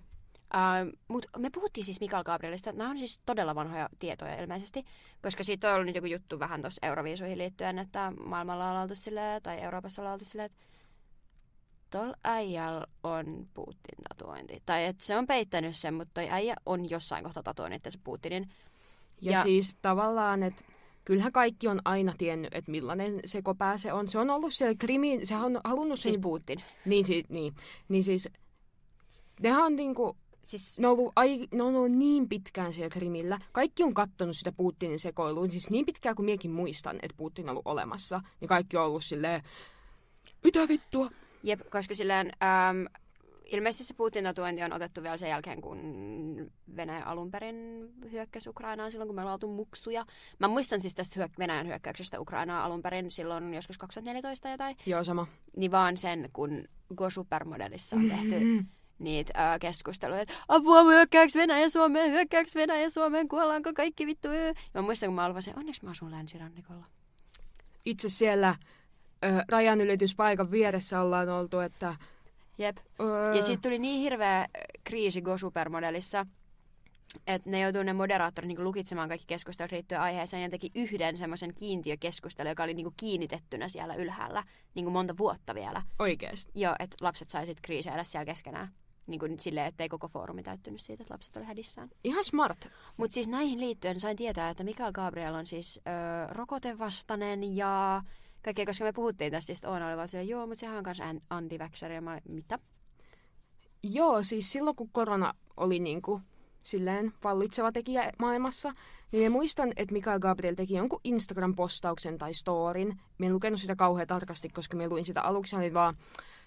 Uh, Mutta me puhuttiin siis Mikael Gabrielista. Nämä on siis todella vanhoja tietoja ilmeisesti, koska siitä on ollut nyt joku juttu vähän tuossa Euroviisuihin liittyen, että maailmalla on oltu silleen, tai Euroopassa on oltu silleen, että tuolla äijällä on Putin tatuointi. Tai että se on peittänyt sen, mutta toi äijä on jossain kohtaa tatuoinut se Putinin. Ja, ja siis tavallaan, että kyllähän kaikki on aina tiennyt, että millainen se kopää se on. Se on ollut siellä Krimin, se on halunnut... Siis sen... Putin. Niin, si, niin, niin siis, nehän on niinku, Siis... Ne, on ollut, ai, ne on ollut niin pitkään siellä Krimillä. Kaikki on kattonut sitä Putinin sekoilua. Siis niin pitkään kuin miekin muistan, että Putin on ollut olemassa. Niin kaikki on ollut silleen, mitä vittua? Jep, koska silleen, äm, ilmeisesti se Putin-tatuointi on otettu vielä sen jälkeen, kun Venäjä alun perin hyökkäsi Ukrainaan silloin, kun me ollaan oltu muksuja. Mä muistan siis tästä hyök- Venäjän hyökkäyksestä Ukrainaan alun perin silloin joskus 2014 tai. Joo, sama. Niin vaan sen, kun Go Supermodelissa on tehty mm-hmm. niitä äh, keskusteluja, että apua hyökkääks Venäjä Suomeen, hyökkääks Venäjä Suomeen, kuollaanko kaikki vittu. Ja mä muistan, kun mä alvasin, onneksi mä asun länsirannikolla. Itse siellä ö, rajanylityspaikan vieressä ollaan oltu, että... Jep. Öö... Ja sitten tuli niin hirveä kriisi Go Supermodelissa, että ne joutuu ne moderaattorit niin lukitsemaan kaikki keskustelut liittyen aiheeseen ja teki yhden semmoisen kiintiökeskustelun, joka oli niin kiinnitettynä siellä ylhäällä niin monta vuotta vielä. Oikeasti? Joo, että lapset sai sitten kriiseillä siellä keskenään. Niin kuin silleen, ettei koko foorumi täyttynyt siitä, että lapset oli hädissään. Ihan smart. Mutta siis näihin liittyen sain tietää, että Mikael Gabriel on siis ö, rokotevastainen ja kaikkea, koska me puhuttiin tästä, siis Oona oli siellä, joo, mutta sehän on kanssa anti ja mä olin, mitä? Joo, siis silloin kun korona oli niinku silleen vallitseva tekijä maailmassa. Niin mä muistan, että Mikael Gabriel teki jonkun Instagram-postauksen tai storin. Mä en lukenut sitä kauhean tarkasti, koska mä luin sitä aluksi, niin vaan,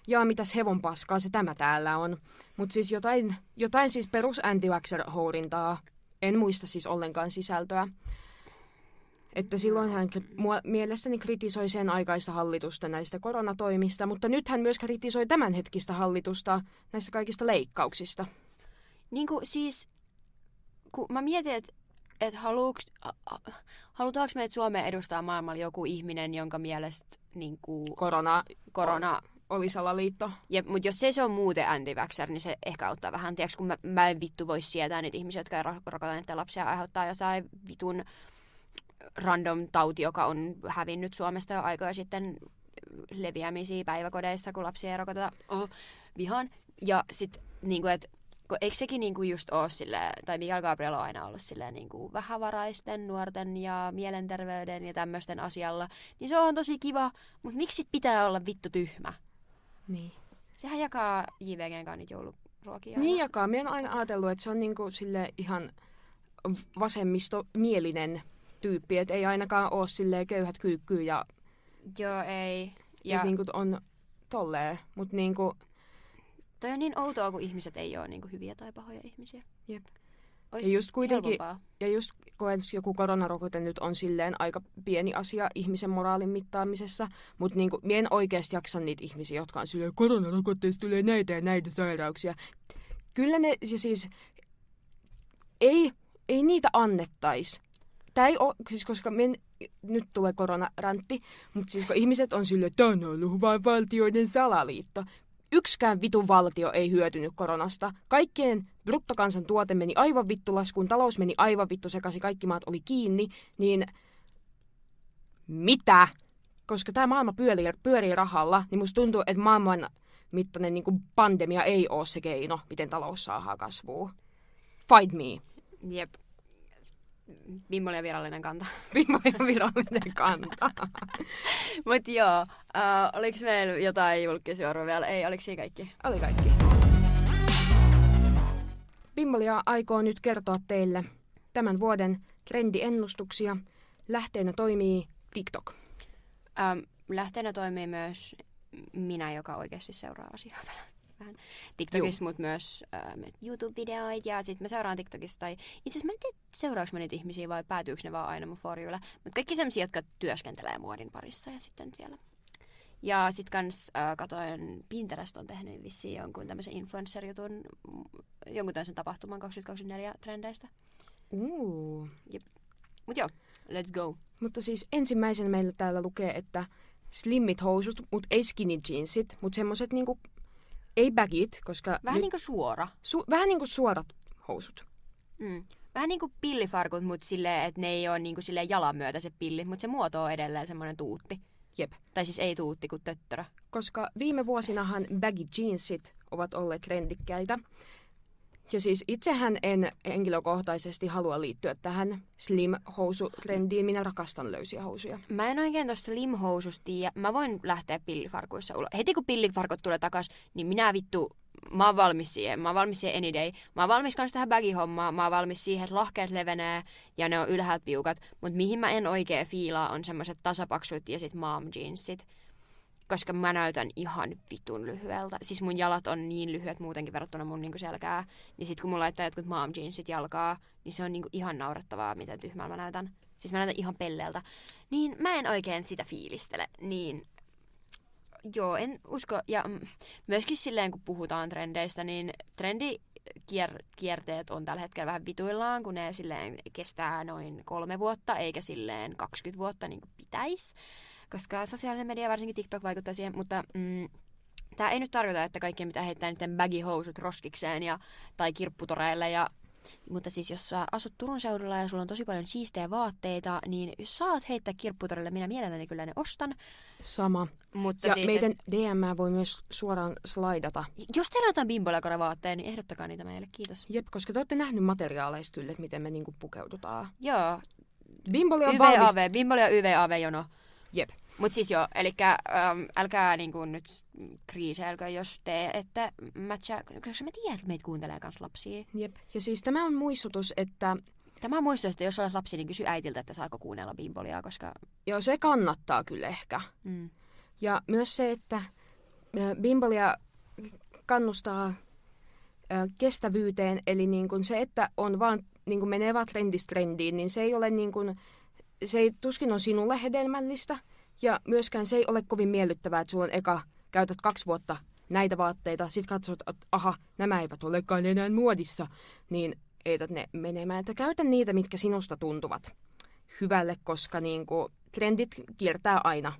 jaa, mitäs hevon paskaa se tämä täällä on. Mutta siis jotain, jotain siis perus anti hourintaa En muista siis ollenkaan sisältöä. Että silloin hän mielestäni kritisoi sen aikaista hallitusta näistä koronatoimista, mutta nyt hän myös kritisoi tämänhetkistä hallitusta näistä kaikista leikkauksista. Niin kuin siis, kun mä mietin, että et halutaanko me, että Suomeen edustaa maailmalla joku ihminen, jonka mielestä niin kuin, korona, korona oli salaliitto. Ja, mutta jos se, se on muuten anti niin se ehkä auttaa vähän. Tiedätkö, kun mä, mä en vittu voi sietää niitä ihmisiä, jotka ei rokota lapsia aiheuttaa jotain vitun random tauti, joka on hävinnyt Suomesta jo aikoja sitten leviämisiä päiväkodeissa, kun lapsia ei rokoteta. Oh, vihan. Ja sitten, niin että eikö sekin niinku just ole silleen, tai Mikael Gabriel on aina ollut silleen niinku vähävaraisten nuorten ja mielenterveyden ja tämmöisten asialla, niin se on tosi kiva, mutta miksi pitää olla vittu tyhmä? Niin. Sehän jakaa JVGn kanssa niitä jouluruokia. Niin jakaa. Minä olen aina ajatellut, että se on niinku sille ihan vasemmistomielinen tyyppi, että ei ainakaan ole silleen köyhät kyykkyy ja... Joo, ei. Ja... Et niinku on tolleen, mutta niinku... Toi on niin outoa, kun ihmiset ei ole niinku hyviä tai pahoja ihmisiä. Jep. ja just kuitenkin, ja just kun joku koronarokote nyt on silleen aika pieni asia ihmisen moraalin mittaamisessa, mutta niinku, mie en oikeasti jaksa niitä ihmisiä, jotka on silleen, koronarokotteista tulee näitä ja näitä sairauksia. Kyllä ne, ja siis, ei, ei niitä annettaisi Tämä ei ole, siis koska men, nyt tulee koronarantti, mutta siis kun ihmiset on silleen, että on ollut vain valtioiden salaliitto. Yksikään vitun valtio ei hyötynyt koronasta. Kaikkien bruttokansantuote meni aivan vittu laskuun, talous meni aivan vittu sekaisin, kaikki maat oli kiinni, niin mitä? Koska tämä maailma pyörii, pyörii rahalla, niin musta tuntuu, että maailman mittainen niin pandemia ei ole se keino, miten talous saadaan kasvuun. Fight me. Jep. Millainen virallinen kanta? Millainen virallinen kanta. Mutta joo, uh, oliko meillä jotain julkisuorua vielä? Ei, oliko siinä kaikki? Oli kaikki. Bimbolia aikoo nyt kertoa teille tämän vuoden trendiennustuksia. Lähteenä toimii TikTok. Um, lähteenä toimii myös minä, joka oikeasti seuraa asiaa vähän TikTokissa, mutta myös äh, YouTube-videoita ja sitten mä seuraan TikTokissa tai itse asiassa mä en tiedä seuraavaksi mä niitä ihmisiä vai päätyykö ne vaan aina mun for mutta kaikki sellaisia, jotka työskentelee muodin parissa ja sitten vielä ja sit kans äh, katoin, Pinterest on tehnyt vissiin jonkun tämmöisen influencer-jutun, jonkun tämmöisen tapahtuman 2024 trendeistä. Uh. Jep. Mut joo, let's go. Mutta siis ensimmäisen meillä täällä lukee, että slimmit housut, mutta ei skinny jeansit, mutta semmoset niinku ei bagit, koska... Vähän nyt, niin kuin suora. Su, vähän niin kuin suorat housut. Mm. Vähän niin kuin pillifarkut, mutta silleen, että ne ei ole niin kuin silleen jalan myötä se pilli, mutta se muoto on edelleen semmoinen tuutti. Jep. Tai siis ei tuutti kuin töttörä. Koska viime vuosinahan baggy jeansit ovat olleet trendikkäitä. Ja siis itsehän en henkilökohtaisesti halua liittyä tähän slim-housutrendiin. Minä rakastan löysiä housuja. Mä en oikein tuossa slim-housusta tiedä. Mä voin lähteä pillifarkuissa ulos. Heti kun pillifarkut tulee takas, niin minä vittu mä oon valmis siihen. Mä oon valmis siihen any day. Mä oon valmis kans tähän baggy-hommaan. Mä oon valmis siihen, että lahkeet levenee ja ne on ylhäältä piukat. Mutta mihin mä en oikein fiilaa on semmoset tasapaksut ja sit mom jeansit koska mä näytän ihan vitun lyhyeltä. Siis mun jalat on niin lyhyet muutenkin verrattuna mun niinku selkää. Niin sit kun mulla laittaa jotkut mom jeansit jalkaa, niin se on niinku ihan naurettavaa, miten tyhmällä mä näytän. Siis mä näytän ihan pelleeltä. Niin mä en oikein sitä fiilistele. Niin joo, en usko. Ja myöskin silleen, kun puhutaan trendeistä, niin trendi kier- kierteet on tällä hetkellä vähän vituillaan, kun ne silleen kestää noin kolme vuotta, eikä silleen 20 vuotta niin kuin pitäisi koska sosiaalinen media, varsinkin TikTok, vaikuttaa siihen, mutta mm, tämä ei nyt tarkoita, että kaikkien pitää heittää niiden baggy-housut roskikseen ja, tai kirpputoreille ja mutta siis jos sä asut Turun seudulla ja sulla on tosi paljon siistejä vaatteita, niin jos saat heittää kirpputorille, minä mielelläni kyllä ne ostan. Sama. Mutta ja siis, meidän et... DM voi myös suoraan slaidata. Jos teillä on jotain bimbolakore-vaatteita, niin ehdottakaa niitä meille. Kiitos. Jep, koska te olette nähnyt materiaaleista kyllä, että miten me niinku pukeudutaan. Joo. Bimboli on YVAV, Bimboli ja YVAV-jono. Jep. Mutta siis joo, eli ähm, älkää niinku nyt kriiseilkö, jos te ette matcha, koska mä tiedän, että meitä kuuntelee myös lapsia. Jep. Ja siis tämä on muistutus, että Tämä on muistutus, että jos olet lapsi, niin kysy äitiltä, että saako kuunnella bimboliaa, koska... joo, se kannattaa kyllä ehkä. Mm. Ja myös se, että ö, Bimbolia kannustaa ö, kestävyyteen, eli niin kuin se, että on vaan niin kuin menee vaan trendistä trendiin, niin se ei ole niin kuin, se ei tuskin on sinulle hedelmällistä, ja myöskään se ei ole kovin miellyttävää, että sulla on eka, käytät kaksi vuotta näitä vaatteita, sit katsot, että aha, nämä eivät olekaan enää muodissa, niin eität ne menemään. Että käytä niitä, mitkä sinusta tuntuvat hyvälle, koska niin kuin, trendit kiertää aina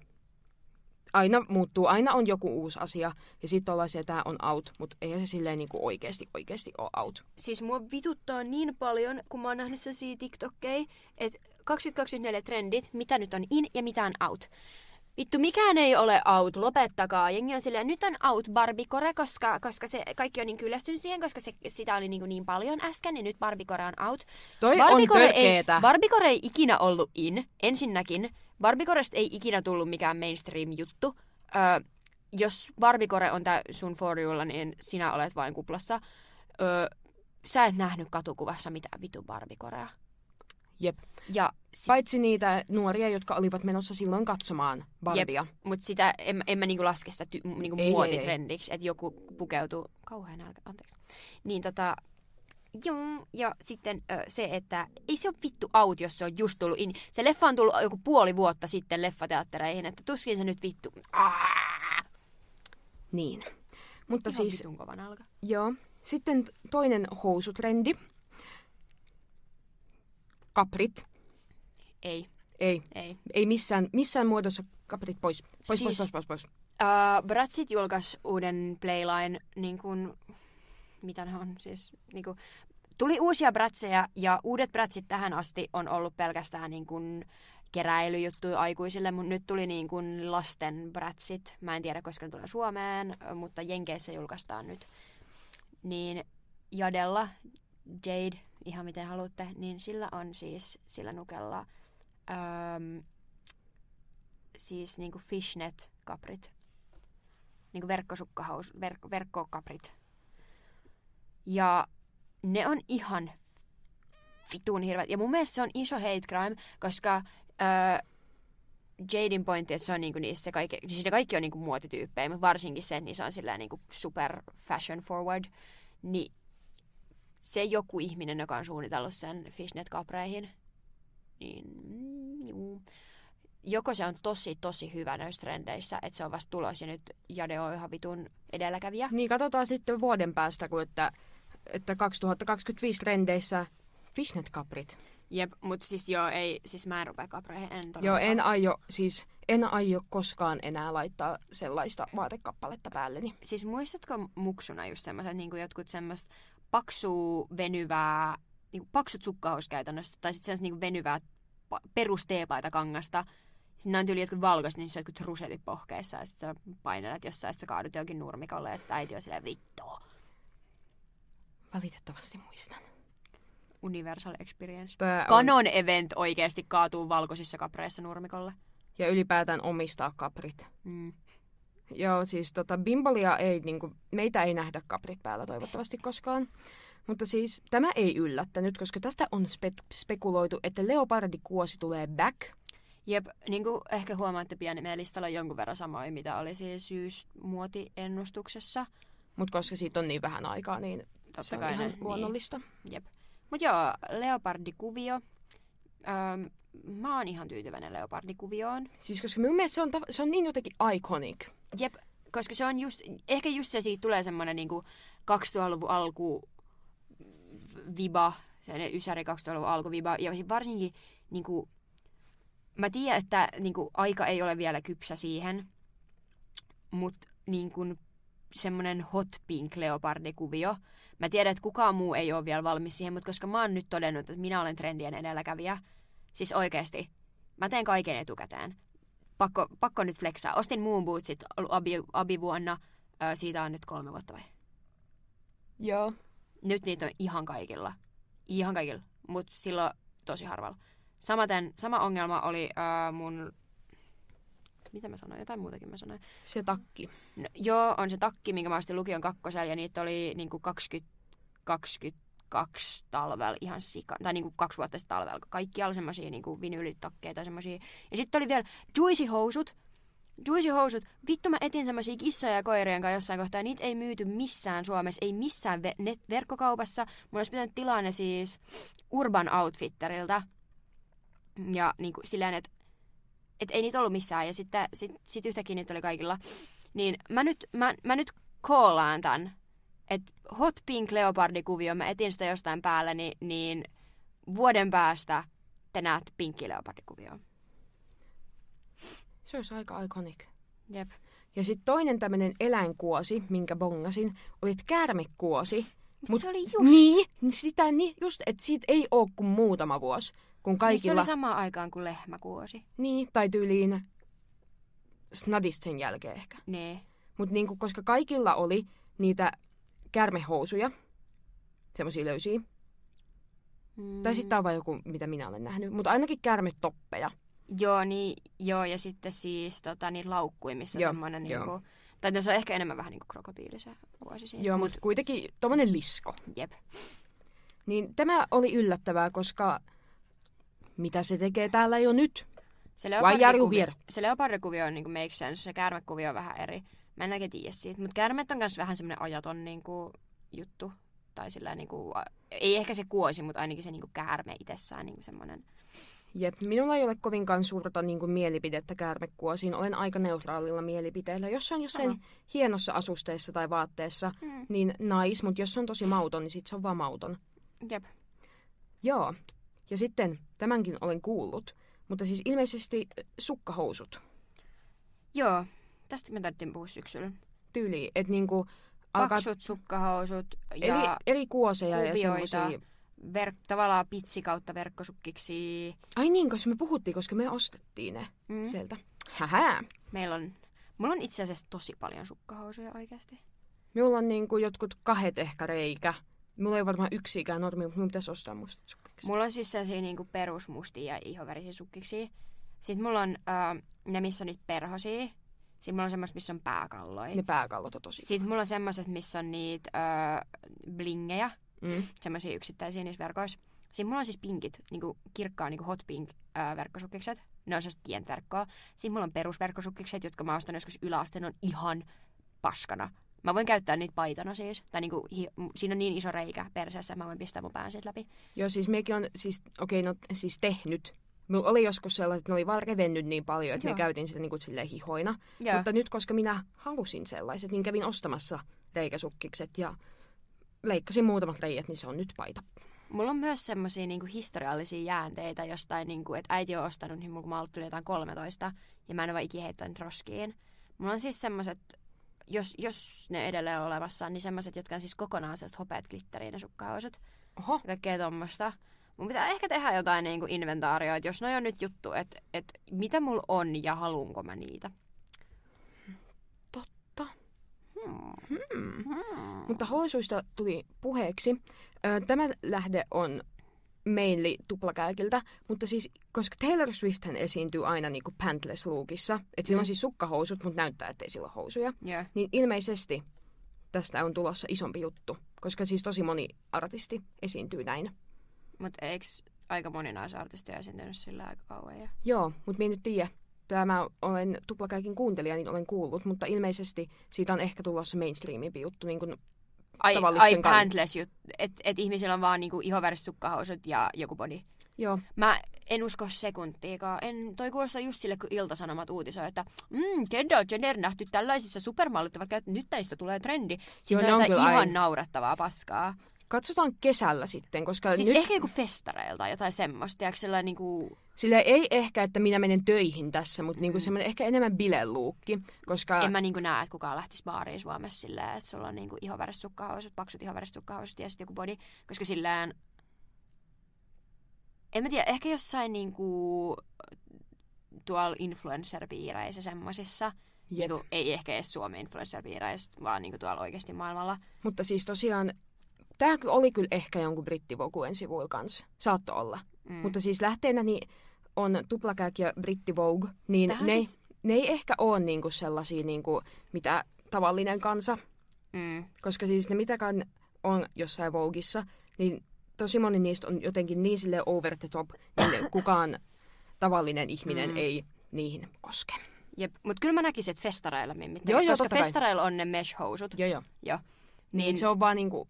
aina muuttuu, aina on joku uusi asia, ja sitten ollaan siellä, tämä on out, mutta ei se silleen niinku oikeasti, oikeasti ole out. Siis mua vituttaa niin paljon, kun mä oon nähnyt sellaisia TikTokkeja, että 2024 trendit, mitä nyt on in ja mitä on out. Vittu, mikään ei ole out, lopettakaa. Jengi on silleen, nyt on out Barbikore, koska, koska se, kaikki on niin kyllästynyt siihen, koska se, sitä oli niin, niin paljon äsken, niin nyt Barbikore on out. Toi Barbikore on ei. Barbikore ei ikinä ollut in. Ensinnäkin, Barbikoresta ei ikinä tullut mikään mainstream-juttu. Öö, jos Barbikore on tää sun for youlla, niin sinä olet vain kuplassa. Öö, sä et nähnyt katukuvassa mitään vitu Barbikorea. Jep. Ja sit, Paitsi niitä nuoria, jotka olivat menossa silloin katsomaan Barbia. Mutta sitä en, en mä niinku laske sitä ty, niinku Ei, muotitrendiksi, että joku pukeutuu kauhean nälkä, anteeksi. Niin tota, joo, ja sitten ö, se, että ei se ole vittu out, jos se on just tullut in. Se leffa on tullut joku puoli vuotta sitten leffateattereihin, että tuskin se nyt vittu. Aa, Niin. Mutta ihan siis, vitun kova nälkä. joo. Sitten toinen housutrendi. Kaprit. Ei, Ei, ei. ei missään, missään muodossa kaprit pois. Pois, Siis- pois, pois, pois, pois. Uh, Bratsit julkaisi uuden Playline, niin kuin, mitä ne on siis, niin kuin, tuli uusia bratseja ja uudet bratsit tähän asti on ollut pelkästään niin kuin, keräilyjuttuja aikuisille, mutta nyt tuli niin kuin lasten bratsit. Mä en tiedä, koska ne tulee Suomeen, mutta Jenkeissä julkaistaan nyt. Niin Jadella, Jade, ihan miten haluatte, niin sillä on siis sillä nukella öm, siis niinku fishnet-kaprit. Niinku verkkosukkahaus, verk, verkkokaprit. Ja ne on ihan vitun hirveät. Ja mun mielestä se on iso hate crime, koska öö, Jaden pointti, että se on niinku niissä kaikki, siis ne kaikki on niinku muotityyppejä, mutta varsinkin se, että niissä on sillä niinku super fashion forward, niin se joku ihminen, joka on suunnitellut sen fishnet-kapreihin, niin mm, juu. joko se on tosi, tosi hyvä näissä trendeissä, että se on vasta tulos ja nyt Jade on ihan vitun edelläkävijä. Niin katsotaan sitten vuoden päästä, kun että, että 2025 trendeissä fishnet-kaprit. Jep, mutta siis joo, ei, siis mä en rupea kapreihin, en Joo, en aio, siis en aio koskaan enää laittaa sellaista vaatekappaletta päälleni. Siis muistatko muksuna just semmoiset niin jotkut semmoista paksua, venyvää, niin paksut sukkahaus käytännössä, tai sitten semmoista niin venyvää pa- perusteepaita kangasta. Sitten on tyyli jotkut valkoiset, niin se on jotkut rusetit pohkeissa, ja sitten painelet jossain, sä kaadut johonkin nurmikolle, ja sitten äiti on silleen vittua. Valitettavasti muistan. Universal experience. Tää on, Canon event oikeasti kaatuu valkoisissa kapreissa nurmikolle. ja ylipäätään omistaa kaprit. Mm. Joo, siis tota, bimbolia ei, niinku, meitä ei nähdä kaprit päällä toivottavasti koskaan. Mutta siis tämä ei yllättänyt, koska tästä on spe- spekuloitu, että leopardikuosi tulee back. Jep, niin kuin ehkä huomaatte pian, niin meidän listalla on jonkun verran samoja, mitä oli siis syysmuotiennustuksessa. Mutta koska siitä on niin vähän aikaa, niin Totta se on kai ihan ne, luonnollista. Niin. Jep. Mut joo, leopardikuvio. Öm, mä oon ihan tyytyväinen leopardikuvioon. Siis koska minun mielestä se on, se on niin jotenkin iconic. Jep, koska se on just, ehkä just se siitä tulee semmonen niinku 2000-luvun alku viba, se ysäri 2000-luvun alku viba, ja varsinkin niinku, mä tiedän, että niinku, aika ei ole vielä kypsä siihen, mutta niinku, semmonen hot pink leopardikuvio. Mä tiedän, että kukaan muu ei ole vielä valmis siihen, mutta koska mä oon nyt todennut, että minä olen trendien edelläkävijä, siis oikeesti, mä teen kaiken etukäteen. Pakko, pakko nyt flexaa. Ostin Moon Bootsit abi, abi vuonna, ö, siitä on nyt kolme vuotta vai? Joo. Nyt niitä on ihan kaikilla. Ihan kaikilla, mutta silloin tosi harvalla. Samaten, sama ongelma oli ö, mun Mitä mä sanoin? Jotain muutakin mä sanoin. Se takki. No, joo, on se takki, minkä mä ostin lukion kakkosella, ja niitä oli niinku 20, 22 talvella ihan sika, tai niinku kaksi vuotta sitten talvella. Kaikki oli semmosia niinku vinyylitakkeja tai semmosia. Ja sitten oli vielä Juicy-housut, Juicy-housut, vittu mä etin semmosia kissoja ja koirien kanssa jossain kohtaa, niitä ei myyty missään Suomessa, ei missään ve- net- verkkokaupassa. Mun olisi pitänyt tilaa ne siis Urban Outfitterilta. Ja niin kuin silleen, että et ei niitä ollut missään, ja sitten sit, sit yhtäkkiä niitä oli kaikilla. Niin mä nyt, mä, mä nyt koolaan tän, että Hot Pink Leopardikuvio, mä etin sitä jostain päällä, niin, niin vuoden päästä te näette pinkki leopardikuvioon. Se olisi aika iconic. Jep. Ja sitten toinen tämmöinen eläinkuosi, minkä bongasin, oli käärmekuosi. Mut se oli just. Niin, niin sitä niin, just, että siitä ei ole kuin muutama vuosi. Kun Niin se kaikilla, oli samaan aikaan kuin lehmäkuosi. niin, tai tyyliin snadista sen jälkeen ehkä. Nee. Mutta niinku, koska kaikilla oli niitä kärmehousuja, semmoisia löysiä. Mm. Tai sitten tämä on vain joku, mitä minä olen nähnyt. Mutta ainakin kärmetoppeja. Joo, niin, joo, ja sitten siis tota, niin laukkuja, missä Joo, semmoinen joo. niinku, tai no, se on ehkä enemmän vähän niinku krokotiili se kuosi siinä. Joo, mutta kuitenkin tommonen lisko. Jep. Niin tämä oli yllättävää, koska mitä se tekee täällä jo nyt? Se leopardikuvio, se leopardikuvio on niinku make sense, se käärmekuvio on vähän eri. Mä en oikein tiedä siitä, mutta käärmeet on myös vähän semmoinen ajaton niinku, juttu. Tai sillä niinku, a- ei ehkä se kuosi, mutta ainakin se niinku käärme itsessään niinku semmoinen. Jep, minulla ei ole kovinkaan suurta niin kuin, mielipidettä käärmekuosiin. Olen aika neutraalilla mielipiteellä. Jos se on jossain Sama. hienossa asusteessa tai vaatteessa, Mm. niin nais, mutta jos se on tosi mauton, niin sit se on vaan mauton. Jep. Joo. Ja sitten tämänkin olen kuullut. Mutta siis ilmeisesti äh, sukkahousut Joo, tästä me tarvittiin puhua syksyllä. tyyliin, että niinku alkaa Paksut sukkahousut ja eri kuoseja ja kuvioita. semmoisia. ver- tavallaan pitsi kautta verkkosukkiksi. Ai niin, koska me puhuttiin, koska me ostettiin ne Mm. sieltä. Hähää. Meillä on, mulla on itse asiassa tosi paljon sukkahousuja oikeasti. Minulla on niinku jotkut kahdet ehkä reikä. Mulla ei varmaan yksikään normi, mutta minun pitäisi ostaa mustat sukkiksi. Mulla on siis sellaisia niinku perusmustia ja ihovärisiä sukkiksi. Sitten mulla on äh, ne, missä on niitä perhosia. Sitten mulla on semmoista, missä on pääkalloja. Ne pääkallot on tosi. Sitten mulla on semmoiset, missä on niitä äh, blingejä, Mm. semmoisia yksittäisiä niissä verkoissa. Sitten mulla on siis pinkit, niinku kirkkaa niinku hot pink äh, verkkosukkikset. Ne on sellaiset pientä verkkoa. Sitten mulla on perusverkkosukkikset, jotka mä ostan joskus yläasteen, on ihan paskana. Mä voin käyttää niitä paitana siis. Tai niinku, hi- siinä on niin iso reikä perseessä, mä voin pistää mun pään siitä läpi. Joo, siis mekin on siis, okei, okay, no siis tehnyt. Mulla oli joskus sellaiset, että ne oli vaan revennyt niin paljon, että Joo. me käytin sitä niinku silleen hihoina. Joo. Mutta nyt, koska minä halusin sellaiset, niin kävin ostamassa reikäsukkikset ja leikkasin muutamat reijät, niin se on nyt paita. Mulla on myös semmosia niinku historiallisia jäänteitä jostain, niinku, että äiti on ostanut, niin kun mä ollut tuli jotain 13, ja mä en ole vaan ikinä heittänyt roskiin. Mulla on siis semmoset, jos, jos ne edelleen on olemassa, niin semmoset, jotka on siis kokonaan sellaiset hopeat glitteriin ne sukkahousut Oho, ja kaikkea tommosta. Mun pitää ehkä tehdä jotain niinku inventaarioa, että jos noi on nyt juttu, että et mitä mulla on ja haluanko mä niitä. totta. Hmm. Hmm. Hmm. Mutta housuista tuli puheeksi. Tämä lähde on mainly tuplakääkiltä, mutta siis, koska Taylor Swift hän esiintyy aina niinku pantless lookissa, että sillä Mm. on siis sukkahousut, mutta näyttää, ettei sillä ole housuja, Joo. niin ilmeisesti tästä on tulossa isompi juttu, koska siis tosi moni artisti esiintyy näin. Mutta eikö aika moni naisartisti esiintynyt sillä aika kauan? Ja... Joo, mutta minä nyt tiedä. Tämä olen tuplakäikin kuuntelija, niin olen kuullut, mutta ilmeisesti siitä on ehkä tulossa mainstreamimpi juttu, niin kuin Ai, ai pantless jut, että et ihmisillä on vaan niinku ihoväriset sukkahousut ja joku body. Joo, Mä en usko sekuntiikaan. En, toi kuulostaa just sille, kun Ilta-Sanomat uutisoi, että mm, Kendall Jenner nähty tällaisissa supermallit ovat käyttäneet, nyt näistä tulee trendi. Joo, Siinä on on ihan aina. naurettavaa paskaa. Katsotaan kesällä sitten, koska Siis nyt ehkä joku festareilta tai jotain semmoista. Tiedätkö, sellainen niinku... sillä ei ehkä, että minä menen töihin tässä, mutta niinku Mm. semmoinen ehkä enemmän bileluukki, koska En mä niinku näe, että kukaan lähtisi baariin Suomessa silleen, että sulla on niinku ihoväriset sukkahousut, paksut ihoväriset sukkahousut ja sitten joku body. Koska silleen... En mä tiedä, ehkä jossain niinku tuolla influencer-piireissä semmosissa. Jep. Niinku, ei ehkä edes Suomen influencer-piireissä, vaan niinku tuolla oikeasti maailmalla. mutta siis tosiaan, tämä oli kyllä ehkä jonkun brittivoguen sivuilla kanssa, saatto olla. Mm. Mutta siis lähteenä niin on tuplakääk ja Britti Vogue, niin Tähän ne, siis, ne ei ehkä ole niinku sellaisia, niinku, mitä tavallinen kansa, Mm. koska siis ne mitäkään on jossain Vogueissa, niin tosi moni niistä on jotenkin niin sille over the top, niin kukaan tavallinen ihminen Mm. ei niihin koske. Jep. Mut kyllä mä näkisin, että festareilla mimmit. Joo, joo, koska festareilla on ne mesh-housut. Joo, joo. Joo. Niin, Niin- se on vaan niinku,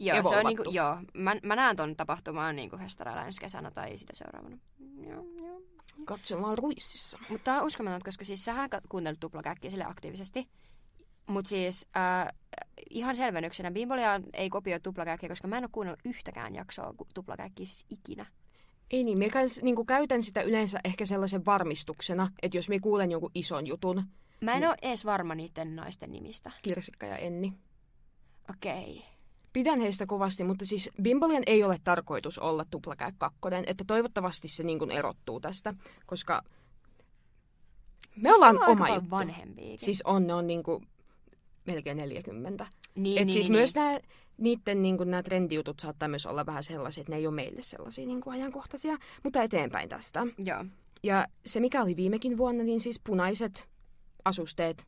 Joo, se on niinku, joo. Mä, mä näen ton tapahtumaan niinku festareilla ensi kesänä tai sitä seuraavana. Joo, joo. katsomaan ruississa. Mutta tää on uskomatonta, koska siis sähän kuuntelit tuplakäkkiä sille aktiivisesti. Mutta siis äh, ihan selvennyksenä, Bimbolia ei kopioi tuplakäkkiä, koska mä en ole kuunnellut yhtäkään jaksoa tuplakäkkiä siis ikinä. Ei niin, mä niinku, käytän sitä yleensä ehkä sellaisen varmistuksena, että jos mä kuulen jonkun ison jutun, Mä en Mm. ole edes varma niiden naisten nimistä. Kirsikka ja Enni. Okei. Okay. Pidän heistä kovasti, mutta siis Bimbolian ei ole tarkoitus olla tuplakäy kakkonen, että toivottavasti se niin kuin erottuu tästä, koska me ollaan on oma juttu. vanhempiakin. Siis on, ne on niin kuin melkein 40. niin, Et niin, siis niin, myös nää, niiden niin kuin nämä trendijutut saattaa myös olla vähän sellaisia, että ne ei ole meille sellaisia niin kuin ajankohtaisia, mutta eteenpäin tästä. Niin. Joo. Ja se mikä oli viimekin vuonna, niin siis punaiset asusteet,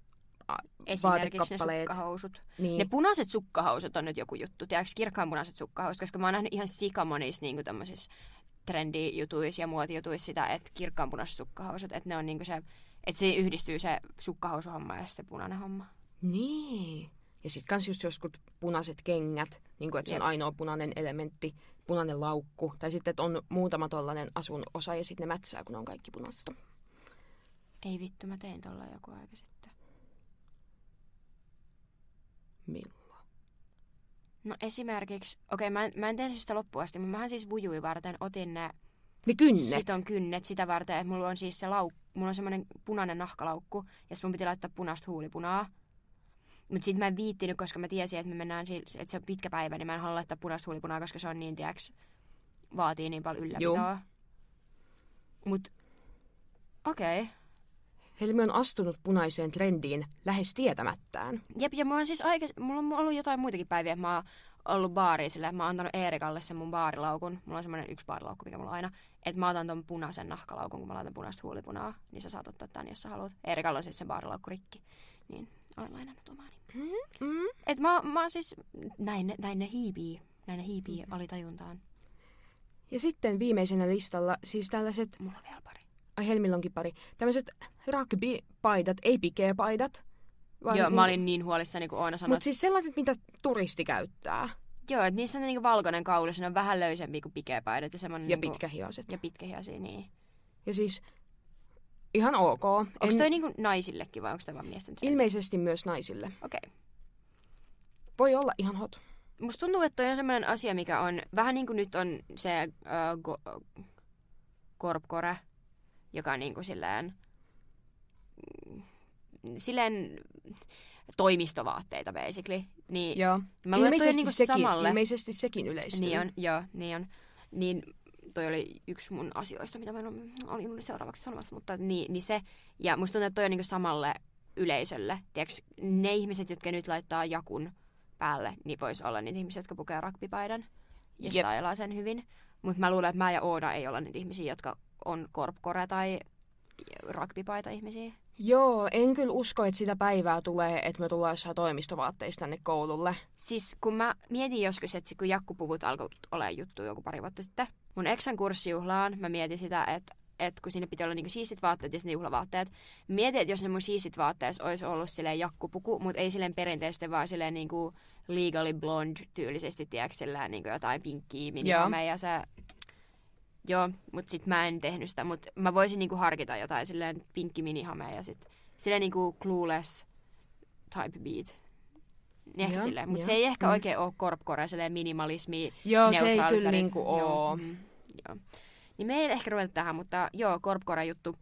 Esimerkiksi ne sukkahousut. Niin, Ne punaiset sukkahousut on nyt joku juttu. Tiedätkö kirkkaan punaiset sukkahousut? Koska mä oon nähnyt ihan sikamonissa niin tämmöisissä trendijutuissa ja muotijutuissa sitä, että kirkkaan punaiset sukkahousut. Että ne on niinku se, että se yhdistyy se sukkahousuhomma ja se punainen homma. Niin. Ja sitten kans just joskus punaiset kengät, niin kuin, että se on Jep. ainoa punainen elementti, punainen laukku. Tai sitten, että on muutama tollainen asun osa ja sitten ne mätsää, kun on kaikki punaista. Ei vittu, mä tein tuolla joku aika sitten. Milloin? No esimerkiksi, okei mä, en, mä en tehnyt sitä loppuun asti, mutta mähän siis vujui varten otin ne Ne kynnet. hiton kynnet sitä varten, että mulla on siis se laukku, mulla on semmoinen punainen nahkalaukku, ja sit mun piti laittaa punaista huulipunaa. Mutta sit mä en viittinyt, koska mä tiesin, että me mennään, sil- että se on pitkä päivä, niin mä en halua laittaa punaista huulipunaa, koska se on niin, tiiäks, vaatii niin paljon ylläpitoa. Mut, okei. Okay. Helmi on astunut punaiseen trendiin lähes tietämättään. Jep, ja mulla on siis aika, mulla on ollut jotain muitakin päiviä, että mä oon ollut baariin sillä, että mä oon antanut Eerikalle sen mun baarilaukun. Mulla on semmoinen yksi baarilaukku, mikä mulla on aina. Että mä otan ton punaisen nahkalaukun, kun mä laitan punaista huulipunaa, niin sä saat ottaa tän, jos sä haluat. Eerikalla on siis se baarilaukku rikki. Niin olen lainannut omaani. Mm. Et mä, mä oon siis, näin, näin ne hiipii, näin ne hiipii alitajuntaan. Ja sitten viimeisenä listalla siis tällaiset, Mulla on vielä pari. Ai Helmillä onkin pari, tämmöiset rugby-paidat, ei pikeä-paidat. Joo, niin- mä olin niin huolissani, kun Oona sanoi, Mutta siis sellaiset, mitä turisti käyttää. joo, että niissä on niinku valkoinen kaulis, ne on vähän löysempi kuin pikeäpaidat ja Ja niinku, pitkähiaset. ja pitkähiasia, niin. Ja siis ihan ok. Onko toi niinku naisillekin vai onko toi vaan miesten trendi? Ilmeisesti myös naisille. Okei. Okay. Voi olla ihan hot. Musta tuntuu, että toi on semmoinen asia, mikä on vähän niin kuin nyt on se äh, go, korpkore, joka on niin kuin silleen, mm, silleen toimistovaatteita basically. Niin Joo. mä luulen, ilmeisesti, niin sekin, samalle. ilmeisesti sekin yleistyy. Niin on, joo, niin on. Niin toi oli yksi mun asioista, mitä mä en ole- olin nyt seuraavaksi sanomassa, mutta niin, niin se. Ja musta tuntuu, että toi on niinku samalle yleisölle. Tiedätkö, ne ihmiset, jotka nyt laittaa jakun päälle, niin vois olla niitä ihmisiä, jotka pukee rugbypaidan ja stylaa sen hyvin. Mutta mä luulen, että mä ja Oona ei olla niitä ihmisiä, jotka on korpkore tai rugbypaita ihmisiä. Joo, en kyllä usko, että sitä päivää tulee, että me tullaan jossain toimistovaatteissa tänne koululle. Siis kun mä mietin joskus, että kun jakkupuvut alkoi olla juttu joku pari vuotta sitten, mun eksän kurssijuhlaan mä mietin sitä, että että kun sinne piti olla niinku siistit vaatteet ja sitten juhlavaatteet. Mietin, että jos ne mun siistit vaatteet olisi ollut silleen jakkupuku, mutta ei silleen perinteisesti, vaan silleen niinku legally blonde tyylisesti, tiedätkö, silleen niinku jotain pinkkiä minihame ja se... Joo, mutta sit mä en tehnyt sitä, mutta mä voisin niinku harkita jotain silleen pinkki minihame ja sit silleen niinku clueless type beat. Niin ehkä Joo, silleen, mutta joo. se ei ehkä Mm. oikein ole korpcore, silleen minimalismi, Joo, se ei kyllä niinku Joo, oo. mm, joo. Niin me ei ehkä ruveta tähän, mutta joo, korpcore juttu.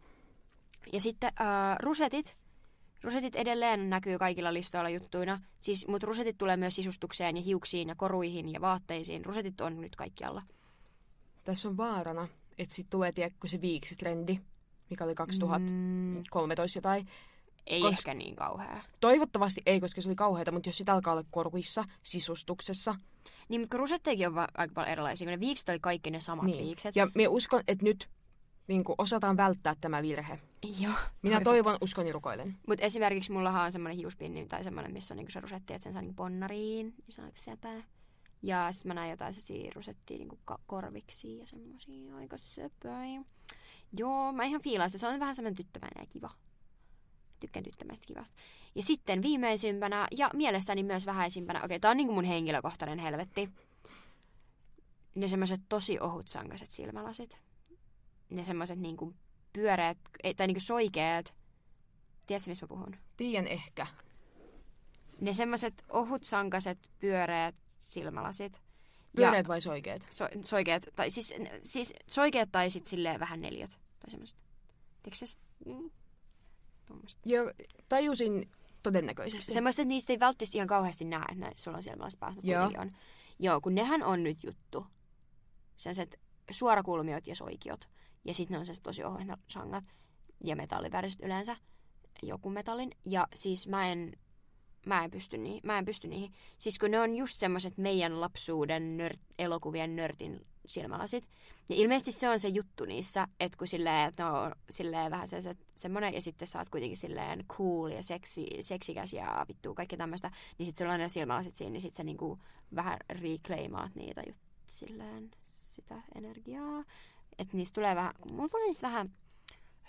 Ja sitten äh, rusetit. Rusetit edelleen näkyy kaikilla listoilla juttuina. Siis, mutta rusetit tulee myös sisustukseen ja hiuksiin ja koruihin ja vaatteisiin. Rusetit on nyt kaikkialla. Tässä on vaarana, että sitten tulee tiedätkö se viiksitrendi, mikä oli 2013 Mm, jotain. ei Kos- ehkä niin kauhea. Toivottavasti ei, koska se oli kauheata, mutta jos sitä alkaa olla koruissa, sisustuksessa, Niin, mutta rusetteikin on va- aika paljon erilaisia, kun ne viikset oli kaikki ne samat niin. viikset. Ja minä uskon, että nyt niin kuin osataan välttää tämä virhe. Joo. Minä toivon, uskon ja rukoilen. Mutta esimerkiksi mulla on semmoinen hiuspinni tai semmoinen, missä on niinku se rusetti, että sen saa niinku ponnariin, niin saa sepää. Ja sitten mä näin jotain sellaisia rusettia niinku ka- korviksi ja semmoisia aika söpöjä. Joo, mä ihan fiilaan sitä. Se on vähän semmoinen tyttömäinen ja kiva. Tykkään tyttömäistä kivasta. Ja sitten viimeisimpänä ja mielestäni myös vähäisimpänä, okei, tää on niinku mun henkilökohtainen helvetti. Ne semmoiset tosi ohutsankaset silmälasit. Ne semmoiset niinku pyöreät, tai niinku soikeat. Tiedätkö, mistä mä puhun? Tiedän ehkä. Ne semmoiset ohutsankaset, pyöreät silmälasit. Pyöreät vai soikeet? so, soikeat, tai siis, siis soikeat tai sit silleen vähän neljöt. Tai semmoiset. Tiedätkö sä? Mm. Joo, tajusin todennäköisesti. Semmoista, että niistä ei välttämättä ihan kauheasti näe, että näin, sulla on silmälasit päässä, mutta Joo. on. Joo, kun nehän on nyt juttu. Sellaiset suorakulmiot ja soikiot. Ja sitten ne on sellaiset tosi ohuet sangat. Ja metalliväriset yleensä. Joku metallin. Ja siis mä en, mä en, pysty, niihin, mä en pysty niihin. Siis kun ne on just semmoiset meidän lapsuuden nört, elokuvien nörtin silmälasit. Ja ilmeisesti se on se juttu niissä, että kun silleen, että ne on silleen vähän sellaiset, semmoinen, ja sitten sä oot kuitenkin silleen cool ja seksi, seksikäs ja vittu kaikki tämmöistä, niin sitten sulla on ne silmälasit siinä, niin sitten sä niinku vähän reclaimaat niitä jut, silleen sitä energiaa. Että niistä tulee vähän, mulla tulee niistä vähän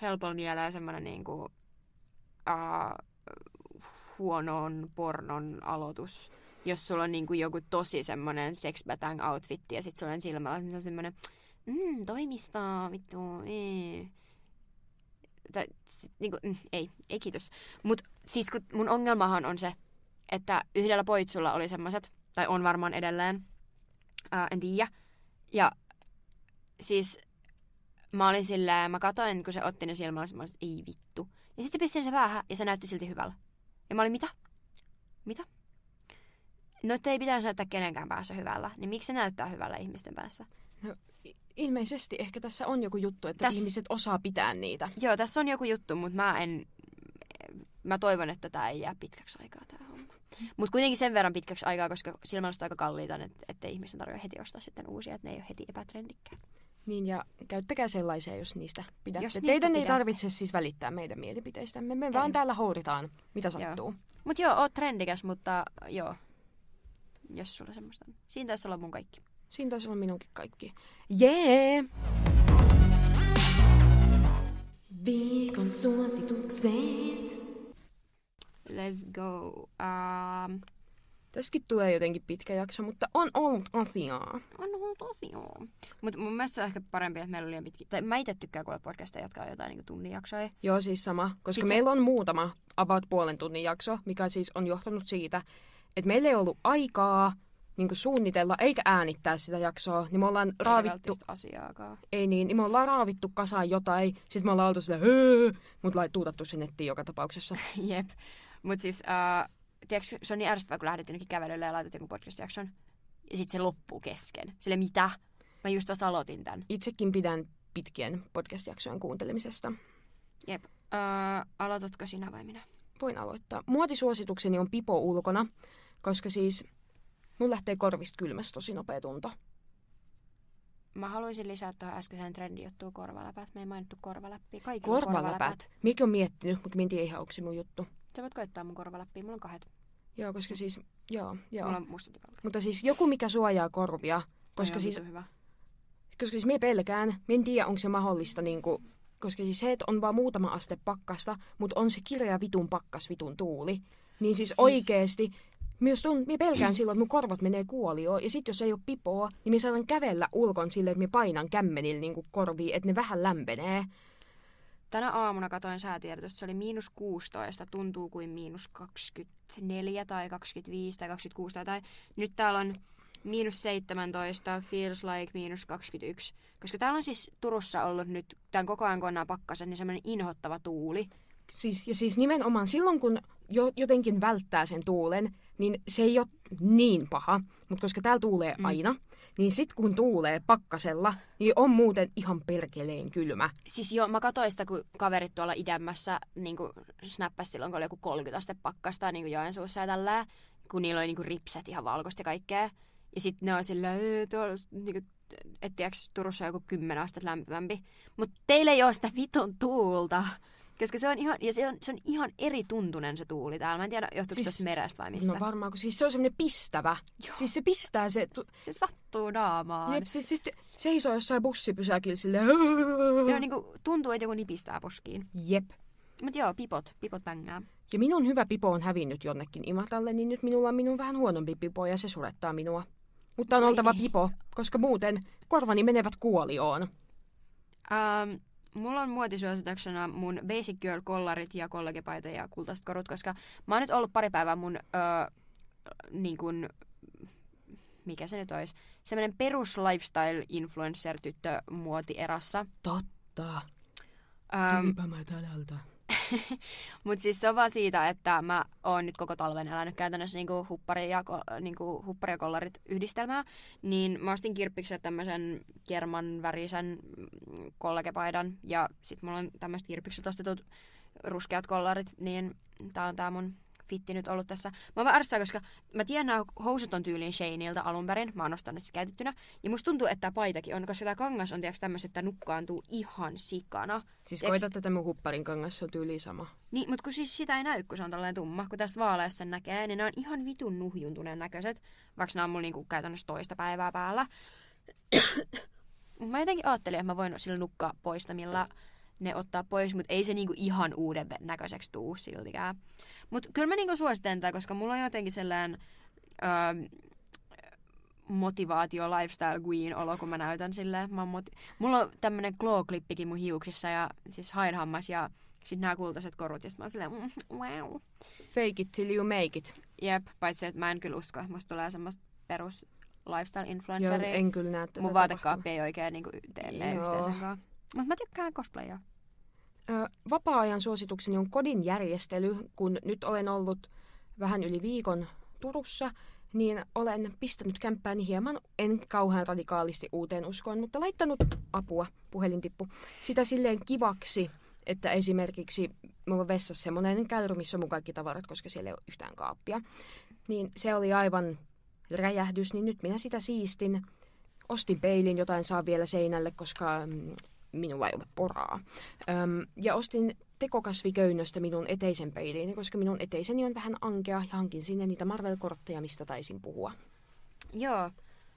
helpolla mieleen semmoinen niinku uh, huonon pornon aloitus. Jos sulla on niinku joku tosi semmoinen sex batang outfit ja sit sulla on silmällä niin se on semmoinen mm, toimistoa, vittu, ee. Tai, sit, niinku, mm, ei, ei kiitos. Mut siis kun mun ongelmahan on se, että yhdellä poitsulla oli semmoiset, tai on varmaan edelleen, ää, en tiedä. Ja siis mä olin silleen, mä katoin, kun se otti ne silmälasit, mä olin, ei vittu. Ja sitten se pisti se päähän ja se näytti silti hyvältä. Ja mä olin, mitä? Mitä? No, että ei pitäisi näyttää kenenkään päässä hyvällä. Niin miksi se näyttää hyvällä ihmisten päässä? Ilmeisesti ehkä tässä on joku juttu, että Täs- ihmiset osaa pitää niitä. Joo, tässä on joku juttu, mutta mä en... Mä toivon, että tämä ei jää pitkäksi aikaa tämä homma. Mutta kuitenkin sen verran pitkäksi aikaa, koska silmälasit on aika kalliita, että ihmisten tarvitse heti ostaa sitten uusia, että ne ei ole heti epätrendikkäät. Niin ja käyttäkää sellaisia, jos niistä pidätte. Jos niistä Teidän ei pidätte. tarvitse siis välittää meidän mielipiteistämme. Me Ei. vaan täällä houritaan, mitä Joo. sattuu. Mutta joo, oot trendikäs, mutta joo. Jos sulla semmoista on. Siinä taisi olla mun kaikki. Siinä taisi olla minunkin kaikki. Jee! Viikon suositukset. Let's go. Um, Tässäkin tulee jotenkin pitkä jakso, mutta on ollut asiaa. on ollut tosiaan. Mutta mun mielestä se on ehkä parempi, että meillä on liian pitki. Tai mä itse tykkään kuulla podcasteja, jotka on jotain niin tunnin jaksoja. Joo, siis sama. Koska Sit se- meillä on muutama about puolen tunnin jakso, mikä siis on johtanut siitä, että meillä ei ollut aikaa niin suunnitella eikä äänittää sitä jaksoa, niin me ollaan Eikä raavittu, asiaakaan. ei niin, niin me ollaan raavittu kasaan jotain, sitten me ollaan oltu sillä, "Höö", mut lait tuutattu se nettiin joka tapauksessa. Jep. Mut siis, uh, tiedätkö, se on niin ärsyttävää, kun lähdet jonnekin kävelylle ja laitat jonkun podcast-jakson. Ja sitten se loppuu kesken. Sille mitä? Mä just tuossa aloitin tän. Itsekin pidän pitkien podcast-jaksojen kuuntelemisesta. Jep. Uh, aloitatko sinä vai minä? Voin aloittaa. Muotisuositukseni on pipo ulkona, koska siis mun lähtee korvista kylmässä tosi nopea tunto. Mä haluaisin lisää tuohon äskeiseen trendijuttuun korvaläpät. Me ei mainittu korvaläppiä. Kaikilla on Korvaläpät. Mikä on miettinyt, mutta tiedä ihan, onko se mun juttu. Sä voit koittaa mun korvaläppiä. Mulla on kahdet. Joo, koska siis, joo, joo. Mulla on mustat. Mutta siis joku, mikä suojaa korvia, koska Toi siis, hyvä. koska siis me pelkään, mä en tiedä, onko se mahdollista, niin kuin, koska siis se, että on vaan muutama aste pakkasta, mutta on se kirja vitun pakkas vitun tuuli, niin siis, Siis- oikeesti, myös tuun, mä pelkään silloin, että mun korvat menee kuolioon, ja sit jos ei ole pipoa, niin mä saan kävellä ulkon silleen, että mä painan kämmenillä niin korviin, että ne vähän lämpenee. Tänä aamuna katoin säätiedotusta, se oli miinus 16, tuntuu kuin miinus 24 tai 25 tai 26 tai jotain. Nyt täällä on miinus 17, feels like miinus 21. Koska täällä on siis Turussa ollut nyt tämän koko ajan, kun on nämä pakkaset, niin semmoinen inhottava tuuli. Siis, ja siis nimenomaan silloin, kun jo, jotenkin välttää sen tuulen, niin se ei ole niin paha. Mutta koska täällä tuulee Mm. aina, niin sit kun tuulee pakkasella, niin on muuten ihan perkeleen kylmä. Siis joo, mä katsoin sitä, kun kaverit tuolla idemmässä niin snappas silloin, kun oli joku 30 aste pakkasta niin kuin Joensuussa ja tällä, kun niillä oli niin kuin ripset ihan valkoista ja kaikkea. Ja sitten ne on sillä, "Ee, tuolla, niin kuin, et tiiäks, Turussa on joku 10 astetta lämpimämpi. Mutta teillä ei ole sitä viton tuulta. Koska se on ihan, ja se on, se on ihan eri tuntunen se tuuli täällä. Mä en tiedä, johtuuko siis, se merestä vai mistä. No varmaan, kun siis se on semmoinen pistävä. Joo. Siis se pistää se... Tu- se sattuu naamaan. Jep, siis, siis seisoo jossain bussipysäkillä silleen... Joo, niin kuin tuntuu, että joku nipistää poskiin. Jep. Mutta joo, pipot, pipot pängää. Ja minun hyvä pipo on hävinnyt jonnekin Imatralle, niin nyt minulla on minun vähän huonompi pipo ja se surettaa minua. Mutta on Oi oltava ei. pipo, koska muuten korvani menevät kuolioon. Um, mulla on muotisuosituksena mun Basic Girl-kollarit ja kollegepaita ja kultaiset korut, koska mä oon nyt ollut pari päivää mun öö, niin kun, mikä se nyt olisi, semmoinen perus lifestyle-influencer-tyttö muotierassa. Totta. Um, mä tältä. Mutta siis se on vaan siitä, että mä oon nyt koko talven elänyt käytännössä niinku huppari, ja, niinku huppari ja kollarit yhdistelmää. Niin mä ostin kirppiksen tämmöisen kerman värisen kollegepaidan. Ja sit mulla on tämmöiset kirppikset ostetut ruskeat kollarit. Niin tää on tää mun fitti nyt ollut tässä. Mä oon arstaa, koska mä tiedän nämä housut on tyyliin Shaneilta alun perin. Mä oon ostanut sitä käytettynä. Ja musta tuntuu, että tämä paitakin on, koska tämä kangas on tiiäks tämmöiset, että nukkaantuu ihan sikana. Siis tiiäks... koita tätä mun hupparin kangas, se on tyyli sama. Niin, mutta kun siis sitä ei näy, kun se on tällainen tumma. Kun tästä vaaleassa sen näkee, niin ne on ihan vitun nuhjuntuneen näköiset. Vaikka nämä on mulla niinku käytännössä toista päivää päällä. mä jotenkin ajattelin, että mä voin sillä nukkaa poistamilla ne ottaa pois, mutta ei se niinku ihan uuden näköiseksi tuu siltikään. Mutta kyllä mä niinku suosittelen tätä, koska mulla on jotenkin sellainen öö, motivaatio lifestyle queen olo, kun mä näytän silleen. Mä moti- mulla on tämmönen glow-klippikin mun hiuksissa ja siis haidhammas ja sitten nämä kultaiset korut, ja sit mä oon silleen, mm, wow. Fake it till you make it. Jep, paitsi että mä en kyllä usko, musta tulee semmoista perus lifestyle influenceria. Joo, en kyllä näe tätä Mun vaatekaappi ei oikein niin tee yhteen sen kanssa. Mutta mä tykkään cosplayia. Vapaa-ajan suositukseni on kodin järjestely, kun nyt olen ollut vähän yli viikon Turussa, niin olen pistänyt kämppääni hieman, en kauhean radikaalisti uuteen uskoon, mutta laittanut apua, puhelintippu, sitä silleen kivaksi, että esimerkiksi mulla on vessassa semmoinen käyrä, missä on mun kaikki tavarat, koska siellä ei ole yhtään kaappia. Niin se oli aivan räjähdys, niin nyt minä sitä siistin. Ostin peilin, jotain saa vielä seinälle, koska mm, minulla ei ole poraa. Öm, ja ostin tekokasviköynnöstä minun eteisen peiliin, koska minun eteiseni on vähän ankea ja hankin sinne niitä Marvel-kortteja, mistä taisin puhua. Joo.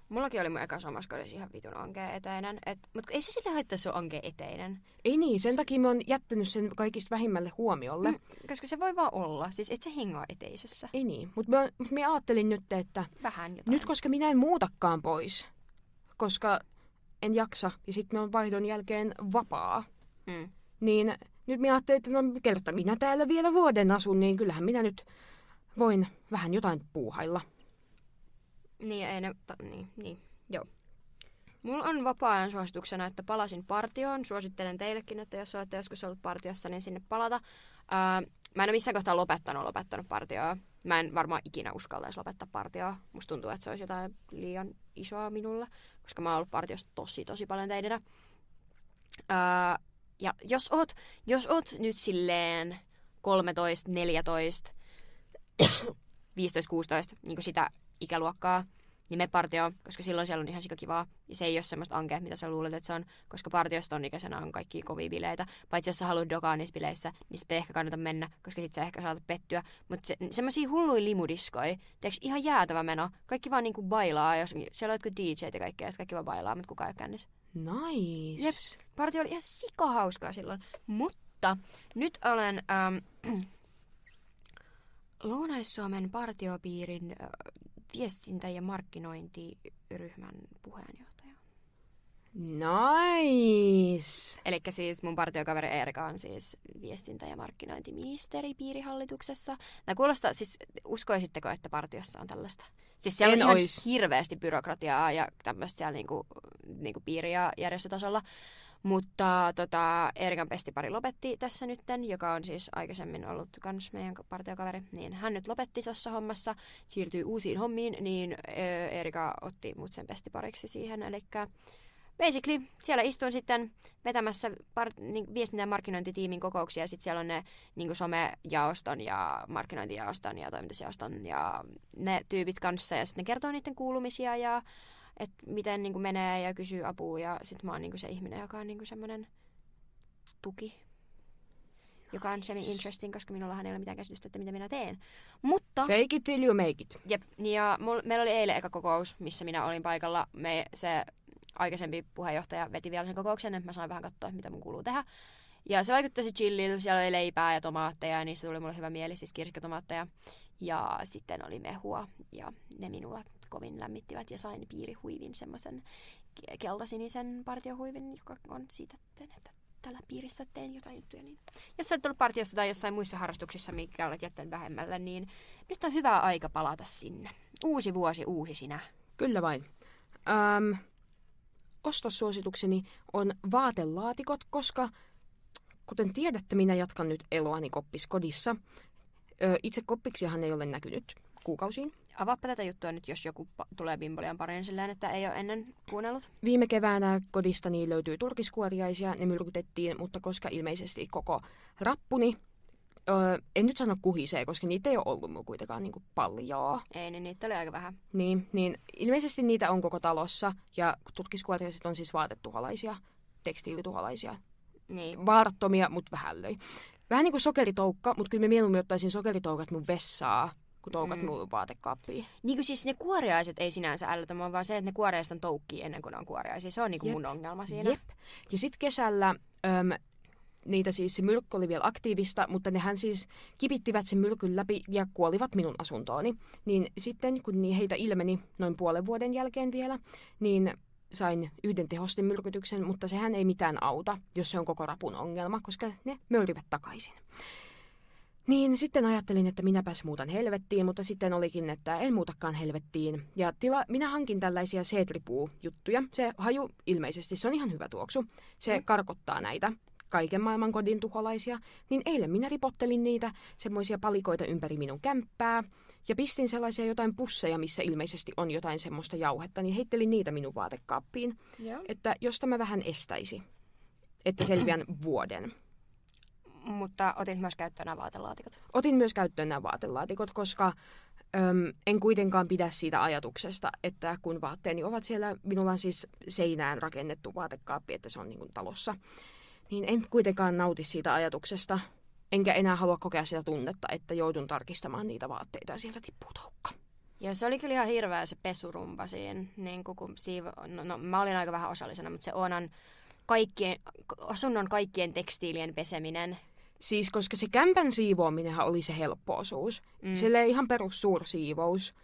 Mullakin oli mun eka samassa ihan vitun ankea eteinen. Et, mutta ei se sille haittaa, se on ankea eteinen. Ei niin, sen se... takia mä oon jättänyt sen kaikista vähimmälle huomiolle. Mm, koska se voi vaan olla. Siis et se hengaa eteisessä. Ei niin, mutta mä, mut mä ajattelin nyt, että... Vähän jotain. Nyt koska minä en muutakaan pois, koska en jaksa ja sitten mä vaihdon jälkeen vapaa. Mm. Niin nyt minä ajattelin, että no kerta minä täällä vielä vuoden asun, niin kyllähän minä nyt voin vähän jotain puuhailla. Niin, ei ne, ta, niin, niin, joo. Mulla on vapaa-ajan suosituksena, että palasin partioon. Suosittelen teillekin, että jos olette joskus ollut partiossa, niin sinne palata. Ää, mä en ole missään kohtaa lopettanut lopettanut partioa. Mä en varmaan ikinä uskaltaisi lopettaa partioa. Musta tuntuu, että se olisi jotain liian isoa minulle, koska mä oon ollut partiossa tosi, tosi paljon teidänä. Ää, ja jos oot, jos oot nyt silleen 13, 14, 15, 16, niin sitä ikäluokkaa, niin me partio, koska silloin siellä on ihan sikakivaa. Ja se ei ole semmoista ankea, mitä sä luulet, että se on, koska partiosta on ikäisenä on kaikki kovia bileitä. Paitsi jos sä haluat dokaa niissä bileissä, niin sitten ehkä kannata mennä, koska sit sä ehkä saatat pettyä. Mutta se, semmoisia hulluja limudiskoja, tiedätkö, ihan jäätävä meno. Kaikki vaan niinku bailaa, jos siellä on jotkut DJt ja kaikkea, ja kaikki vaan bailaa, mutta kukaan ei ole kännissä. Nice. Jep, partio oli ihan sikahauskaa silloin. Mutta nyt olen... Ähm, Lounais-Suomen partiopiirin äh, viestintä- ja markkinointiryhmän puheenjohtaja. Nice! Eli siis mun partiokaveri Erika on siis viestintä- ja markkinointiministeri piirihallituksessa. Tämä kuulostaa, siis uskoisitteko, että partiossa on tällaista? Siis siellä en on ihan ois. hirveästi byrokratiaa ja tämmöistä siellä niinku, niinku piiri- ja järjestötasolla. Mutta tota, Erikan pestipari lopetti tässä nytten, joka on siis aikaisemmin ollut kans meidän partiokaveri. Niin hän nyt lopetti tuossa hommassa, siirtyi uusiin hommiin, niin Erika otti mut sen pestipariksi siihen. Eli basically siellä istuin sitten vetämässä part, niin, viestintä- ja markkinointitiimin kokouksia. Ja sitten siellä on ne niin somejaoston ja markkinointijaoston ja toimitusjaoston ja ne tyypit kanssa. Ja sitten ne kertoo niiden kuulumisia ja että miten niin kuin menee ja kysyy apua ja sit mä oon niin kuin se ihminen, joka on niin kuin semmoinen tuki, joka on semi-interesting, koska minullahan ei ole mitään käsitystä, että mitä minä teen. Mutta... Fake it till you make it. Jep, ja mul, meillä oli eilen eka kokous, missä minä olin paikalla. Me, se aikaisempi puheenjohtaja veti vielä sen kokouksen, että mä sain vähän katsoa, mitä mun kuuluu tehdä. Ja se vaikutti tosi chillillä, siellä oli leipää ja tomaatteja, ja niistä tuli mulle hyvä mieli, siis kirsikatomaatteja. Ja sitten oli mehua, ja ne minua kovin lämmittivät, ja sain piirihuivin, semmoisen keltasinisen partiohuivin, joka on siitä, että tällä piirissä teen jotain juttuja. Niin jos olet ollut partiossa tai jossain muissa harrastuksissa, mikä olet jättänyt vähemmällä, niin nyt on hyvä aika palata sinne. Uusi vuosi, uusi sinä. Kyllä vain. Öm, ostossuositukseni on vaatelaatikot, koska kuten tiedätte, minä jatkan nyt eloani koppiskodissa. Ö, itse koppiksihan ei ole näkynyt kuukausiin. Avaappa tätä juttua nyt, jos joku pa- tulee Bimbolian pariin silleen, että ei ole ennen kuunnellut. Viime keväänä kodistani löytyi turkiskuoriaisia, ne myrkytettiin, mutta koska ilmeisesti koko rappuni, öö, en nyt sano kuhisee, koska niitä ei ole ollut mulla kuitenkaan niin paljon. Ei, niin niitä oli aika vähän. Niin, niin ilmeisesti niitä on koko talossa, ja turkiskuoriaiset on siis vaatetuholaisia, tekstiilituholaisia. Niin. Vaarattomia, mutta vähän löi. Vähän niin kuin sokeritoukka, mutta kyllä mä mieluummin ottaisin sokeritoukat mun vessaa, kun toukat mm. mun vaatekaappiin. Niin kuin siis ne kuoriaiset ei sinänsä mua, vaan se, että ne kuoriaiset on toukkii ennen kuin ne on kuoriaisia. Se on niin kuin mun ongelma siinä. Jep. Ja sitten kesällä äm, niitä siis se myrkky oli vielä aktiivista, mutta nehän siis kipittivät sen myrkyn läpi ja kuolivat minun asuntooni. Niin sitten kun heitä ilmeni noin puolen vuoden jälkeen vielä, niin sain yhden tehostin myrkytyksen, mutta sehän ei mitään auta, jos se on koko rapun ongelma, koska ne möyrivät takaisin. Niin sitten ajattelin, että minäpäs muutan helvettiin, mutta sitten olikin, että en muutakaan helvettiin. Ja tila, minä hankin tällaisia seetripuu-juttuja. Se haju ilmeisesti, se on ihan hyvä tuoksu. Se mm. karkottaa näitä kaiken maailman kodin tuholaisia. Niin eilen minä ripottelin niitä semmoisia palikoita ympäri minun kämppää. Ja pistin sellaisia jotain pusseja, missä ilmeisesti on jotain semmoista jauhetta, niin heittelin niitä minun vaatekaappiin. Joo. Että jos tämä vähän estäisi, että selviän vuoden. Mutta otit myös käyttöön nämä vaatelaatikot. Otin myös käyttöön nämä vaatelaatikot, koska öm, en kuitenkaan pidä siitä ajatuksesta, että kun vaatteeni ovat siellä, minulla on siis seinään rakennettu vaatekaappi, että se on niin kuin talossa, niin en kuitenkaan nauti siitä ajatuksesta, enkä enää halua kokea sitä tunnetta, että joudun tarkistamaan niitä vaatteita ja sieltä tippuu toukka. Ja se oli kyllä ihan hirveä se pesurumpa siinä. Niin kun siivo, no, no, mä olin aika vähän osallisena, mutta se onan kaikkien, asunnon kaikkien tekstiilien peseminen. Siis koska se kämpän siivoaminenhan oli se helppo osuus. Mm. Oli ihan perus suursiivous.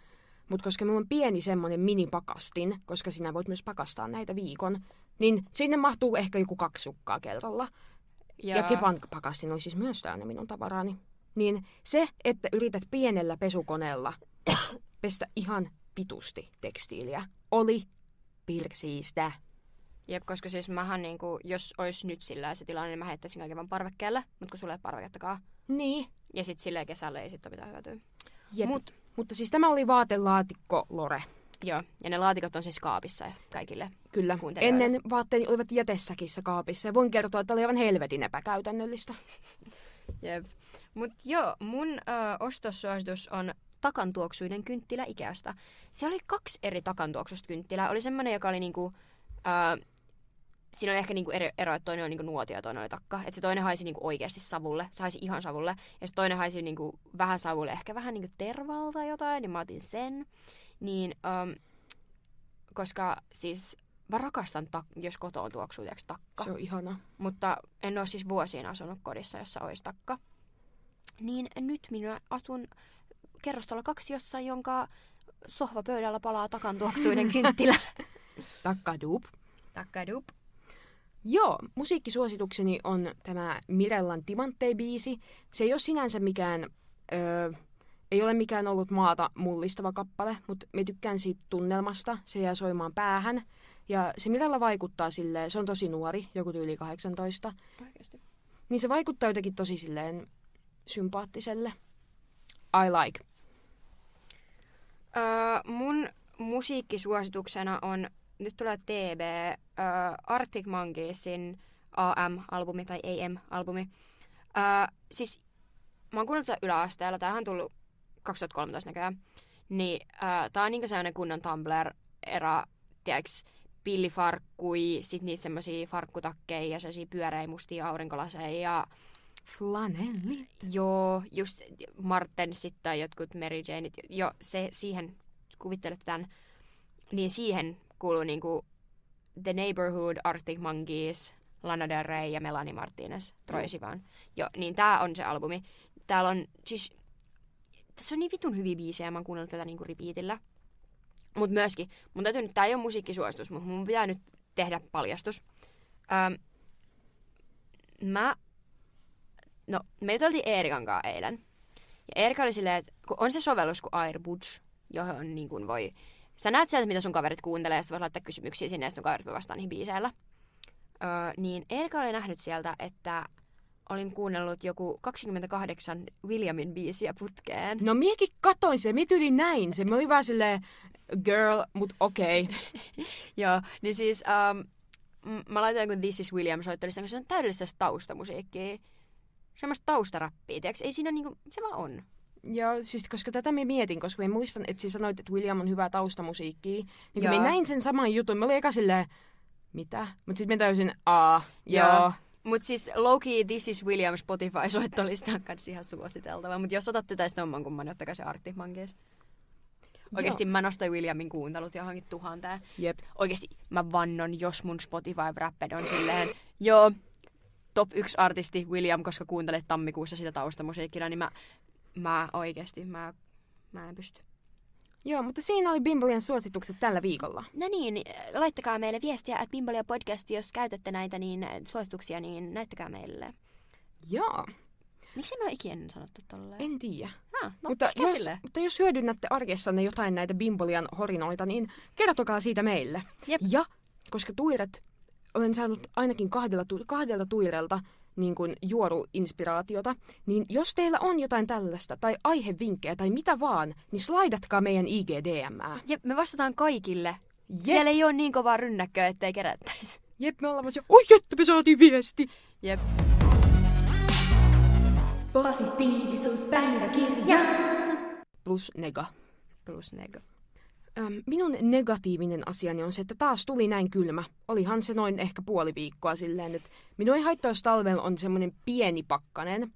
Mutta koska minulla on pieni semmoinen minipakastin, koska sinä voit myös pakastaa näitä viikon, niin sinne mahtuu ehkä joku kaksi sukkaa kerralla. Ja, ja kepan pakastin oli siis myös täynnä minun tavaraani. Niin se, että yrität pienellä pesukoneella pestä ihan pitusti tekstiiliä, oli pirsiistä. Jep, koska siis mähän niinku, jos olisi nyt sillä se tilanne, niin mä heittäisin kaiken vaan parvekkeelle, mutta kun sulla ei parvekettakaan. Niin. Ja sitten silleen kesällä ei sit ole mitään hyötyä. Jep. Mut, Mutta siis tämä oli vaatelaatikko Lore. Joo, ja ne laatikot on siis kaapissa kaikille Kyllä. Ennen vaatteeni olivat jätessäkissä kaapissa ja voin kertoa, että oli aivan helvetin epäkäytännöllistä. Jep. Mut joo, mun ö, ostossuositus on takantuoksuinen kynttilä Ikeasta. Se oli kaksi eri takantuoksusta kynttilää. Oli semmoinen, joka oli niinku... Ö, siinä oli ehkä niinku ero, ero, että toinen oli niinku nuotio ja toinen oli takka. Että se toinen haisi niinku oikeasti savulle, se haisi ihan savulle. Ja se toinen haisi niinku vähän savulle, ehkä vähän niinku tervalta tai jotain, niin mä otin sen. Niin, um, koska siis mä rakastan, tak- jos kotoon tuoksuu tiiäks, takka. Se on ihana. Mutta en ole siis vuosiin asunut kodissa, jossa olisi takka. Niin nyt minä asun kerrostalo kaksi jossain, jonka sohvapöydällä palaa takan tuoksuinen kynttilä. Takkadup. Takkadup. Joo, musiikkisuositukseni on tämä Mirellan Timanttei-biisi. Se ei ole sinänsä mikään, öö, ei ole mikään ollut maata mullistava kappale, mutta me tykkään siitä tunnelmasta. Se jää soimaan päähän. Ja se Mirella vaikuttaa silleen, se on tosi nuori, joku tyyli 18. Oikeasti. Niin se vaikuttaa jotenkin tosi silleen sympaattiselle. I like. Öö, mun musiikkisuosituksena on, nyt tulee TB, öö, Arctic Monkeysin AM-albumi tai AM-albumi. Öö, siis mä oon kuunnellut tätä yläasteella, tämähän on tullut 2013 näköjään. Niin öö, tää on niinku sellainen kunnon Tumblr-era tiedäks, pillifarkkui, sit niitä semmosia farkkutakkeja ja sellaisia pyöreä mustia aurinkolaseja ja Flanellit. joo, just Martensit tai jotkut Mary Janeit, jo se siihen, kuvittelet tämän, niin siihen kuuluu niinku The Neighborhood, Arctic Monkeys, Lana Del Rey ja Melanie Martinez, Troye Sivan. Jo, niin tää on se albumi. Täällä on siis, tässä on niin vitun hyviä biisejä, mä oon kuunnellut tätä niinku repeatillä. Mut myöskin, mun täytyy nyt, tää ei ole musiikkisuositus, mutta mun pitää nyt tehdä paljastus. Öm, mä, no me juteltiin Eerikan kanssa eilen. Ja Eerika oli silleen, että kun on se sovellus kuin Airbuds, johon niin kuin voi, sä näet sieltä, mitä sun kaverit kuuntelee, ja sä voit laittaa kysymyksiä sinne, ja sun kaverit voi vastaa niihin biiseillä. Öö, niin Eerika oli nähnyt sieltä, että olin kuunnellut joku 28 Williamin biisiä putkeen. No miekin katoin se, mä tyyli näin se. Mä olin vaan silleen, girl, mut okei. Okay. Joo, niin siis um, mä laitoin kun This is William soittelista, se on täydellistä taustamusiikkia. Semmoista taustarappia, tiiäks? Ei siinä niinku, se vaan on. Joo, siis koska tätä mä mietin, koska mä muistan, että sä sanoit, että William on hyvää taustamusiikkia. Niin mä näin sen saman jutun, mä olin eka silleen, mitä? Mut sit mä täysin, aa, Joo. joo. Mut siis Loki This is William Spotify-soittolista on kans ihan suositeltava. Mut jos otatte tästä omman kumman, niin ottakaa se Arctic Monkeys. Oikeesti mä nostan Williamin kuuntelut johonkin tuhanteen. Jep. Oikeesti mä vannon, jos mun Spotify Wrapped on silleen, joo, top 1 artisti William, koska kuuntelet tammikuussa sitä taustamusiikkina, niin mä, mä oikeesti, mä, mä en pysty. Joo, mutta siinä oli Bimbolian suositukset tällä viikolla. No niin, laittakaa meille viestiä, että Bimbolia podcast, jos käytätte näitä niin suosituksia, niin näyttäkää meille. Joo, Miksi me ole ikinä sanottu tolleen? en tiedä. Ah, no, mutta, jos, mutta jos hyödynnätte arjessanne jotain näitä Bimbolian horinoita, niin kertokaa siitä meille. Jep. Ja koska tuiret, olen saanut ainakin kahdella, tu- kahdelta tuirelta niin kuin juoruinspiraatiota, niin jos teillä on jotain tällaista, tai aihevinkkejä, tai mitä vaan, niin slaidatkaa meidän IGDMää. Jep, me vastataan kaikille. Jep, Siellä ei ole niin kovaa rynnäkköä, ettei kerättäisi. jep me ollaan vaan se, oi että me saatiin viesti. Jep. Positiivisuuspäiväkirja. Plus nega. Plus nego. Minun negatiivinen asiani on se, että taas tuli näin kylmä. Olihan se noin ehkä puoli viikkoa silleen, että minua ei haittaa, jos talvella on semmoinen pieni pakkanen.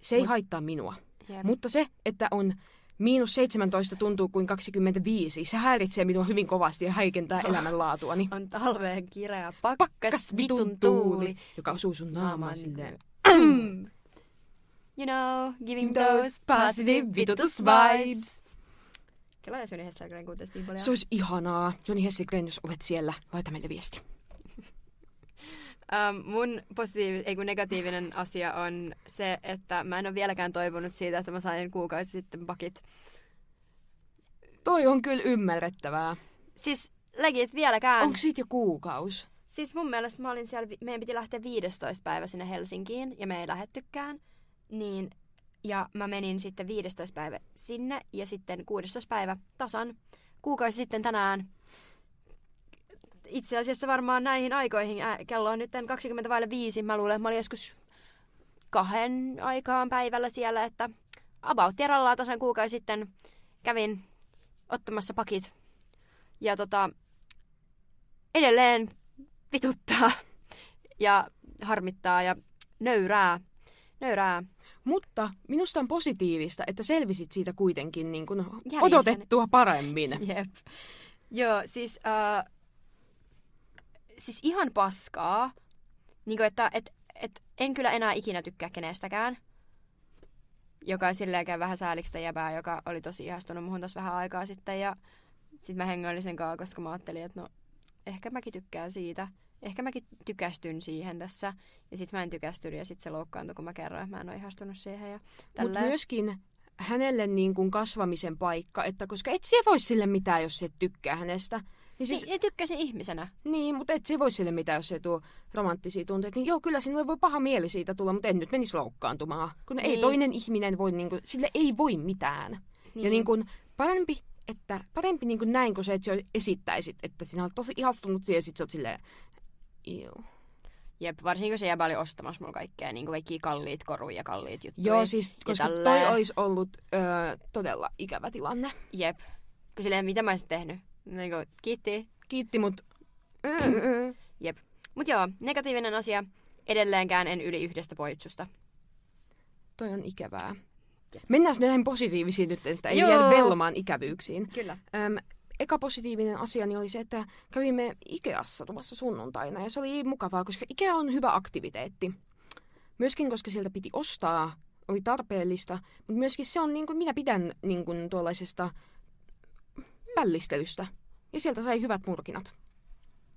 Se ei Mut- haittaa minua. Jep. Mutta se, että on miinus 17 tuntuu kuin 25, se häiritsee minua hyvin kovasti ja heikentää elämänlaatuani. On talveen kireä pakkas, vitun tuuli. joka osuu sun naamaan silleen. You know, giving those positive vitutus vibes. Kela jos Joni Hesselgren kuuntelisi niin paljon. Se olisi ihanaa. Joni Hessigren, jos olet siellä, laita meille viesti. Um, mun positiivi, ei kun negatiivinen asia on se, että mä en ole vieläkään toivonut siitä, että mä sain kuukausi sitten pakit. Toi on kyllä ymmärrettävää. Siis legit vieläkään. Onko siitä jo kuukaus? Siis mun mielestä mä olin siellä, meidän piti lähteä 15 päivä sinne Helsinkiin ja me ei lähettykään. Niin, ja mä menin sitten 15 päivä sinne ja sitten 16 päivä tasan kuukausi sitten tänään. Itse asiassa varmaan näihin aikoihin, ää, kello on nyt 20 vaille viisi, mä luulen, että mä olin joskus kahden aikaan päivällä siellä, että about tierallaan tasan kuukausi sitten kävin ottamassa pakit. Ja tota, edelleen vituttaa ja harmittaa ja nöyrää. Nöyrää. Mutta minusta on positiivista, että selvisit siitä kuitenkin niin kuin odotettua paremmin. Jep. Joo, siis, äh, siis ihan paskaa. Niin kuin, että et, et, en kyllä enää ikinä tykkää kenestäkään. Joka on silleenkään vähän säälistä jäbää, joka oli tosi ihastunut muhun tossa vähän aikaa sitten. Ja sit mä hengailin sen kanssa, koska mä ajattelin, että no ehkä mäkin tykkään siitä. Ehkä mäkin tykästyn siihen tässä. Ja sit mä en tykästynyt ja sit se loukkaantui, kun mä kerroin, että mä en ole ihastunut siihen. Ja Mutta myöskin hänelle niin kuin kasvamisen paikka, että koska et se voi sille mitään, jos et tykkää hänestä. Niin siis, Siis... Niin, tykkäsin ihmisenä. niin, mutta et se voi sille mitään, jos se tuo romanttisia tunteita. Niin joo, kyllä sinulle voi paha mieli siitä tulla, mutta en nyt menisi loukkaantumaan. Kun ei Niin. toinen ihminen voi, niin kuin, sille ei voi mitään. Ja niin kuin, parempi, että, parempi niin kuin näin, kuin se, että sä esittäisit, että sinä olet tosi ihastunut siihen, ja sit sä oot silleen, Iu. Jep, varsinkin kun se jäbä oli ostamassa mulla kaikkea, niin kuin kaikki kalliit koruja ja kalliit juttuja. Joo, siis koska toi tälleen. olisi ollut öö, todella ikävä tilanne. Jep. Silleen, mitä mä olisin tehnyt? Niin kuin, kiitti, kiitti, mutta... Jep. Mut joo, negatiivinen asia. Edelleenkään en yli yhdestä poitsusta. Toi on ikävää. Mennään näihin positiivisiin nyt, että ei Joo. jäädä vellomaan ikävyyksiin. Kyllä. Öm, eka positiivinen asiani oli se, että kävimme Ikeassa tuossa sunnuntaina ja se oli mukavaa, koska Ikea on hyvä aktiviteetti. Myöskin, koska sieltä piti ostaa, oli tarpeellista, mutta myöskin se on, niin kuin minä pidän niin kuin, tuollaisesta pällistelystä. Ja sieltä sai hyvät murkinat.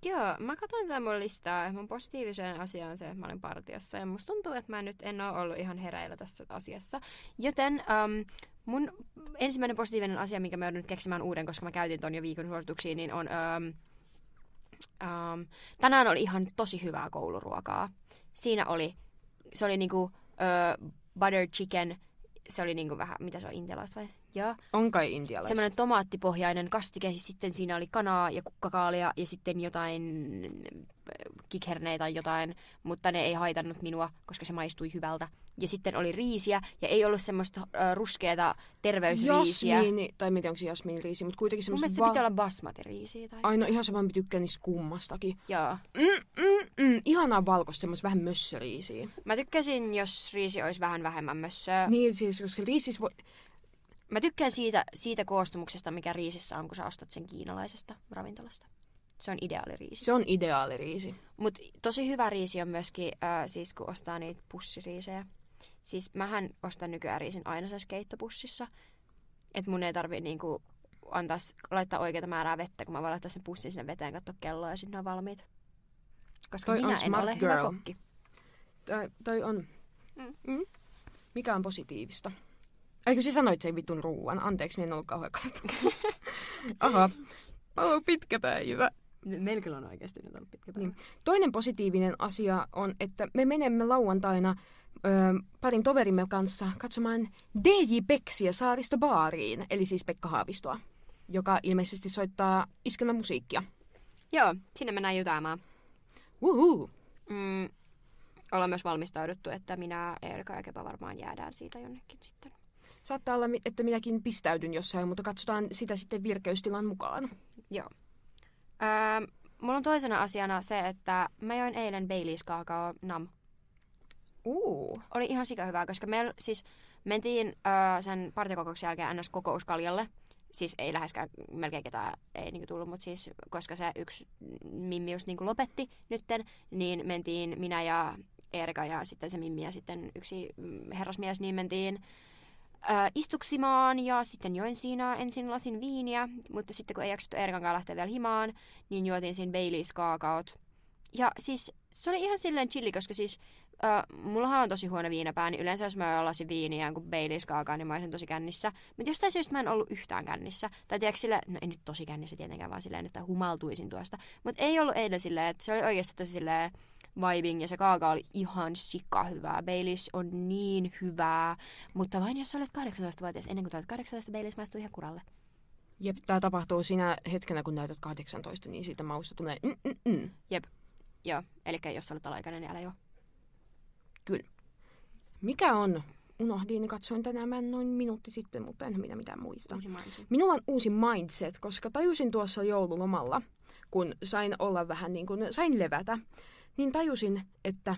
Joo, mä katsoin tätä mun listaa. Mun positiivisen asia on se, että mä olin partiossa. Ja musta tuntuu, että mä nyt en ole ollut ihan hereillä tässä asiassa. Joten um, mun ensimmäinen positiivinen asia, minkä mä joudun nyt keksimään uuden, koska mä käytin ton jo viikon suosituksiin, niin on... Um, um, tänään oli ihan tosi hyvää kouluruokaa. Siinä oli, se oli niinku uh, butter chicken, se oli niinku vähän, mitä se on, intialaista vai? Joo. On kai intialaista. Semmoinen tomaattipohjainen kastike, sitten siinä oli kanaa ja kukkakaalia ja sitten jotain äh, kikherneitä tai jotain, mutta ne ei haitannut minua, koska se maistui hyvältä. Ja sitten oli riisiä ja ei ollut semmoista äh, ruskeata terveysriisiä. Jasmiini, tai miten onko se jasmiiniriisi, mutta kuitenkin Mun semmoista... mielestä se pitää olla basmati-riisiä. Tai... Aino ihan sama, mä tykkään niistä kummastakin. Joo. Mm, mm, mm, ihanaa valkoista, semmoista vähän mössöriisiä. Mä tykkäsin, jos riisi olisi vähän vähemmän mössöä. Niin siis, koska riisis voi... Mä tykkään siitä, siitä koostumuksesta, mikä riisissä on, kun sä ostat sen kiinalaisesta ravintolasta. Se on ideaali riisi. Se on ideaali riisi. Mutta tosi hyvä riisi on myöskin, äh, siis kun ostaa niitä pussiriisejä. Siis mähän ostan nykyään riisin aina sen keittopussissa. Että mun ei tarvii niinku antaa, laittaa oikeita määrää vettä, kun mä voin laittaa sen pussin sinne veteen, katsoa kelloa ja sitten ne on valmiit. Koska Toi on minä en smart ole girl. hyvä kokki. Tai, toi on... Mm. Mm. Mikä on positiivista? Eikö sä sanoit sen vitun ruuan? Anteeksi, minä en ollut kauhean kartta. Aha. Oh, pitkä päivä. Meillä kyllä on oikeasti nyt ollut pitkä Niin. Toinen positiivinen asia on, että me menemme lauantaina ö, parin toverimme kanssa katsomaan DJ Peksiä saarista baariin, eli siis Pekka Haavistoa, joka ilmeisesti soittaa iskelmämusiikkia. Joo, sinne mennään jutaamaan. Uhu. Mm, ollaan myös valmistauduttu, että minä, Erika ja Kepa varmaan jäädään siitä jonnekin sitten. Saattaa olla, että minäkin pistäydyn jossain, mutta katsotaan sitä sitten virkeystilan mukaan. Joo. Öö, mulla on toisena asiana se, että mä join eilen Baileys kaakao nam. Uu. Oli ihan sika hyvää, koska me siis mentiin öö, sen partikokouksen jälkeen ns. kokouskaljalle. Siis ei läheskään melkein ketään ei niinku tullut, mutta siis koska se yksi Mimmi just niinku lopetti nytten, niin mentiin minä ja Erika ja sitten se Mimmi ja sitten yksi mm, herrasmies, niin mentiin ää, istuksimaan ja sitten join siinä ensin lasin viiniä, mutta sitten kun ei jaksettu Erikan kanssa lähteä vielä himaan, niin juotiin siinä Baileys kaakaot. Ja siis se oli ihan silleen chilli, koska siis äh, mullahan on tosi huono viinapää, niin yleensä jos mä lasin viiniä kuin Baileys kaakaa, niin mä olisin tosi kännissä. Mutta jostain syystä mä en ollut yhtään kännissä. Tai tiedätkö sille, no ei nyt tosi kännissä tietenkään, vaan silleen, että humaltuisin tuosta. Mutta ei ollut eilen silleen, että se oli oikeasti tosi silleen vibing ja se kaaka oli ihan sika hyvää. Baileys on niin hyvää, mutta vain jos olet 18-vuotias. Ennen kuin olet 18, Baileys maistuu ihan kuralle. Jep, tämä tapahtuu siinä hetkenä, kun näytät 18, niin siitä mausta tulee mm, mm, mm. Joo, eli jos olet alaikäinen, niin älä jo. Mikä on? Unohdin, katsoin tänään noin minuutti sitten, mutta en minä mitään muista. Minulla on uusi mindset, koska tajusin tuossa joululomalla, kun sain olla vähän niin kuin, sain levätä, niin tajusin, että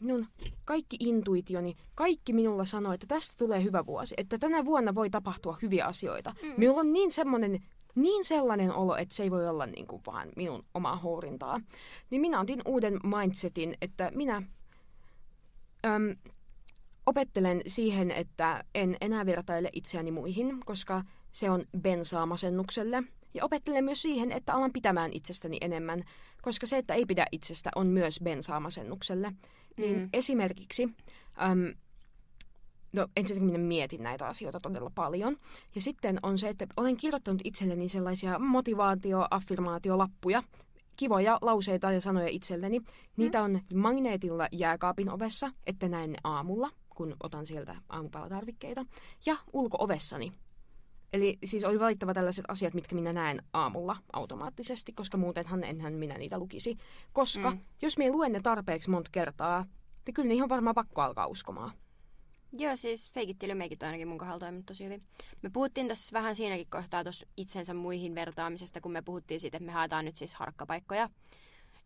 minun kaikki intuitioni, kaikki minulla sanoi, että tästä tulee hyvä vuosi, että tänä vuonna voi tapahtua hyviä asioita. Mm. Minulla on niin semmoinen, niin sellainen olo, että se ei voi olla niin kuin vaan minun omaa huurintaa. Niin minä otin uuden mindsetin, että minä äm, opettelen siihen, että en enää vertaile itseäni muihin, koska se on bensaa masennukselle. Ja opettelen myös siihen, että alan pitämään itsestäni enemmän, koska se, että ei pidä itsestä, on myös bensaa masennukselle. Niin Mm. esimerkiksi, äm, no ensinnäkin minä mietin näitä asioita todella paljon. Ja sitten on se, että olen kirjoittanut itselleni sellaisia motivaatio-affirmaatiolappuja, kivoja lauseita ja sanoja itselleni. Niitä on magneetilla jääkaapin ovessa, että näen ne aamulla, kun otan sieltä aamupalatarvikkeita. Ja ulko-ovessani. Eli siis oli valittava tällaiset asiat, mitkä minä näen aamulla automaattisesti, koska muutenhan enhän minä niitä lukisi. Koska Mm. mm. jos minä luen ne tarpeeksi monta kertaa, niin kyllä niihin on varmaan pakko alkaa uskomaan. Joo, siis fake it till you make it on ainakin mun kohdalla toiminut tosi hyvin. Me puhuttiin tässä vähän siinäkin kohtaa tuossa itsensä muihin vertaamisesta, kun me puhuttiin siitä, että me haetaan nyt siis harkkapaikkoja.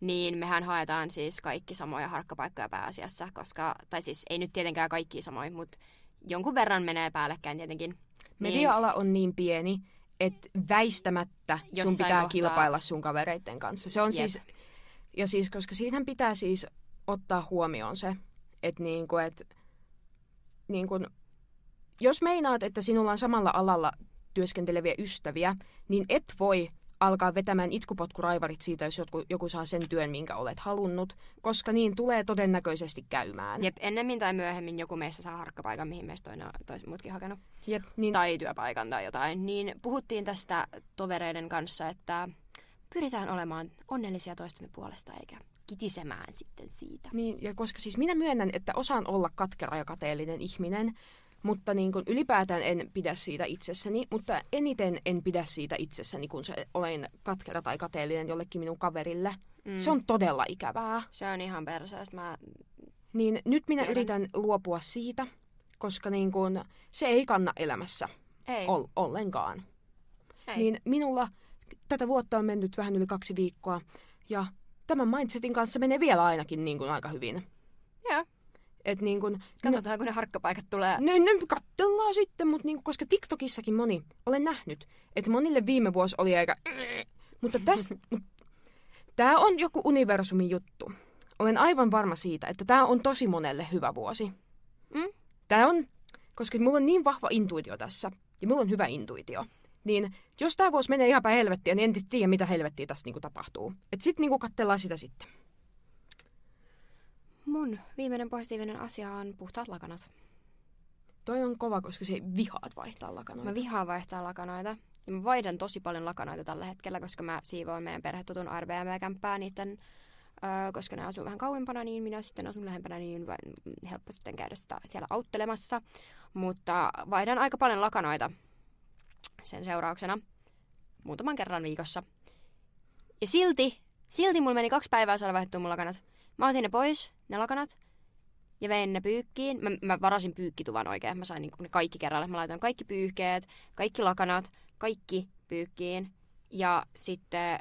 Niin mehän haetaan siis kaikki samoja harkkapaikkoja pääasiassa, koska, tai siis ei nyt tietenkään kaikki samoin, mutta jonkun verran menee päällekkäin tietenkin. Media-ala on niin pieni, että väistämättä sun pitää kohtaa- kilpailla sun kavereiden kanssa. Se on Jep. siis, ja siis, koska siitähän pitää siis ottaa huomioon se, että niinku, et, niinku, jos meinaat, että sinulla on samalla alalla työskenteleviä ystäviä, niin et voi alkaa vetämään itkupotkuraivarit siitä, jos joku, joku saa sen työn, minkä olet halunnut, koska niin tulee todennäköisesti käymään. Jep, ennemmin tai myöhemmin joku meistä saa harkkapaikan, mihin meistä toinen tois, muutkin hakenut. Jep, niin, Tai työpaikan tai jotain. Niin puhuttiin tästä tovereiden kanssa, että pyritään olemaan onnellisia toistemme puolesta eikä kitisemään sitten siitä. Niin, ja koska siis minä myönnän, että osaan olla katkera ja kateellinen ihminen, mutta niin kuin ylipäätään en pidä siitä itsessäni, mutta eniten en pidä siitä itsessäni, kun se olen katkera tai kateellinen jollekin minun kaverille. Mm. Se on todella ikävää. Se on ihan perseestä. Mä... Niin nyt minä Tiedän. yritän luopua siitä, koska niin kuin se ei kanna elämässä Ei. ol, ollenkaan. ei. Niin minulla tätä vuotta on mennyt vähän yli kaksi viikkoa, ja tämän mindsetin kanssa menee vielä ainakin niin kuin aika hyvin. Joo. Et niin kuin, Katsotaan, kun ne harkkapaikat tulee. No, no katsellaan sitten, mutta niinku, koska TikTokissakin moni, olen nähnyt, että monille viime vuosi oli aika... Mutta tästä... Tämä on joku universumin juttu. Olen aivan varma siitä, että tämä on tosi monelle hyvä vuosi. Mm? Tämä on, koska mulla on niin vahva intuitio tässä, ja mulla on hyvä intuitio. Niin jos tämä vuosi menee ihan päin helvettiä, niin en tiedä, mitä helvettiä tässä niinku tapahtuu. Et sit niinku katsellaan sitä sitten. Mun viimeinen positiivinen asia on puhtaat lakanat. Toi on kova, koska se vihaat vaihtaa lakanoita. Mä vihaan vaihtaa lakanoita. Ja mä vaihdan tosi paljon lakanoita tällä hetkellä, koska mä siivoan meidän perhetutun Airbnb-kämppää niiden, öö, koska ne asuu vähän kauempana, niin minä sitten asun lähempänä, niin helppo sitten käydä sitä siellä auttelemassa. Mutta vaihdan aika paljon lakanoita sen seurauksena muutaman kerran viikossa. Ja silti, silti mulla meni kaksi päivää saada vaihdettua mun lakanat. Mä otin ne pois, ne lakanat, ja vein ne pyykkiin. Mä, mä varasin pyykkituvan oikein. Mä sain niinku ne kaikki kerralla. Mä laitoin kaikki pyyhkeet, kaikki lakanat, kaikki pyykkiin. Ja sitten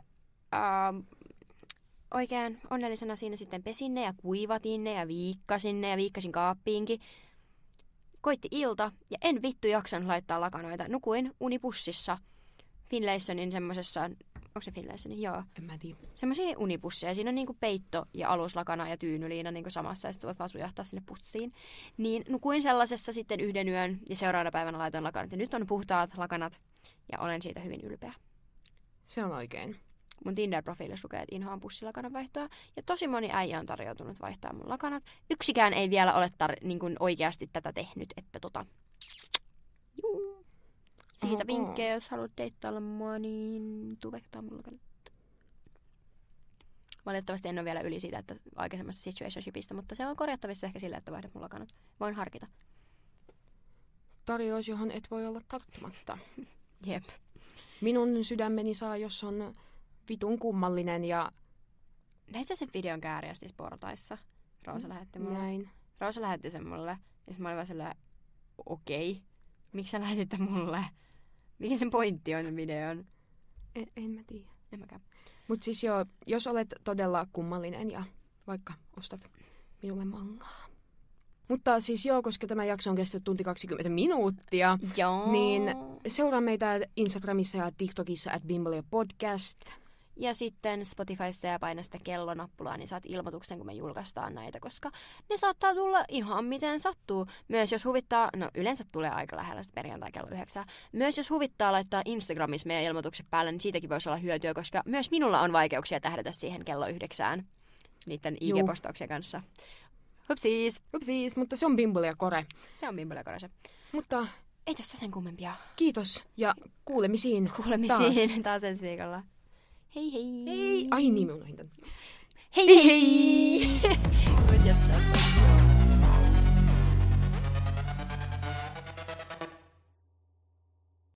ää, oikein onnellisena siinä sitten pesin ne ja kuivatin ne ja viikkasin ne ja viikkasin kaappiinkin. Koitti ilta ja en vittu jaksanut laittaa lakanoita. Nukuin unipussissa Finlaysonin semmosessa, onko se Finlaysonin? Joo En mä tiedä. semmoisia unipusseja. Siinä on niinku peitto ja aluslakana ja tyynyliina niinku samassa ja sitten voit vaan sujahtaa sinne pussiin. Niin nukuin sellaisessa sitten yhden yön ja seuraavana päivänä laitoin lakanat. Ja nyt on puhtaat lakanat ja olen siitä hyvin ylpeä. Se on oikein. Mun Tinder-profiilissa lukee, että inhoan pussilakanan vaihtoa. Ja tosi moni äijä on tarjoutunut vaihtaa mun lakanat. Yksikään ei vielä ole tar- niin kuin oikeasti tätä tehnyt, että tota... Juu. Siitä Oho, vinkkejä, jos haluat deittailla mua, niin tuu vaihtaa mun lakanat. Valitettavasti en ole vielä yli siitä, että aikaisemmasta situationshipista, mutta se on korjattavissa ehkä sillä, että vaihdat mun lakanat. Voin harkita. Tarjous, johon et voi olla tarttumatta. Jep. Minun sydämeni saa, jos on vitun kummallinen ja Näit sä sen videon kääriästi portaissa? Roosa lähetti mulle. näin. Roosa lähetti sen mulle. Ja mä olin vaan silleen, okei. Miksi sä lähetit mulle? Mikä sen pointti on sen videon? En, en mä tiedä. En mäkään. Mutta siis joo, jos olet todella kummallinen ja vaikka ostat minulle mangaa. Mutta siis joo, koska tämä jakso on kestänyt tunti 20 minuuttia, Joo. Niin seuraa meitä Instagramissa ja TikTokissa at Bimble Podcast. Ja sitten Spotifyssa ja paina sitä kellonappulaa, niin saat ilmoituksen, kun me julkaistaan näitä, koska ne saattaa tulla ihan miten sattuu. Myös jos huvittaa, no yleensä tulee aika lähellä perjantai kello yhdeksää. Myös jos huvittaa laittaa Instagramissa meidän ilmoitukset päälle, niin siitäkin voisi olla hyötyä, koska myös minulla on vaikeuksia tähdätä siihen kello yhdeksään niiden. IG-postauksien kanssa. Hupsiis, Upsiis, mutta se on Bimble ja Kore. se on Bimbele Korase. Mutta Ei tässä sen kummempia. kiitos ja kuulemisiin. Kuulemisiin taas, taas ensi viikolla. hei, hei. ai, nii ma lahendan. hei, hei, hei.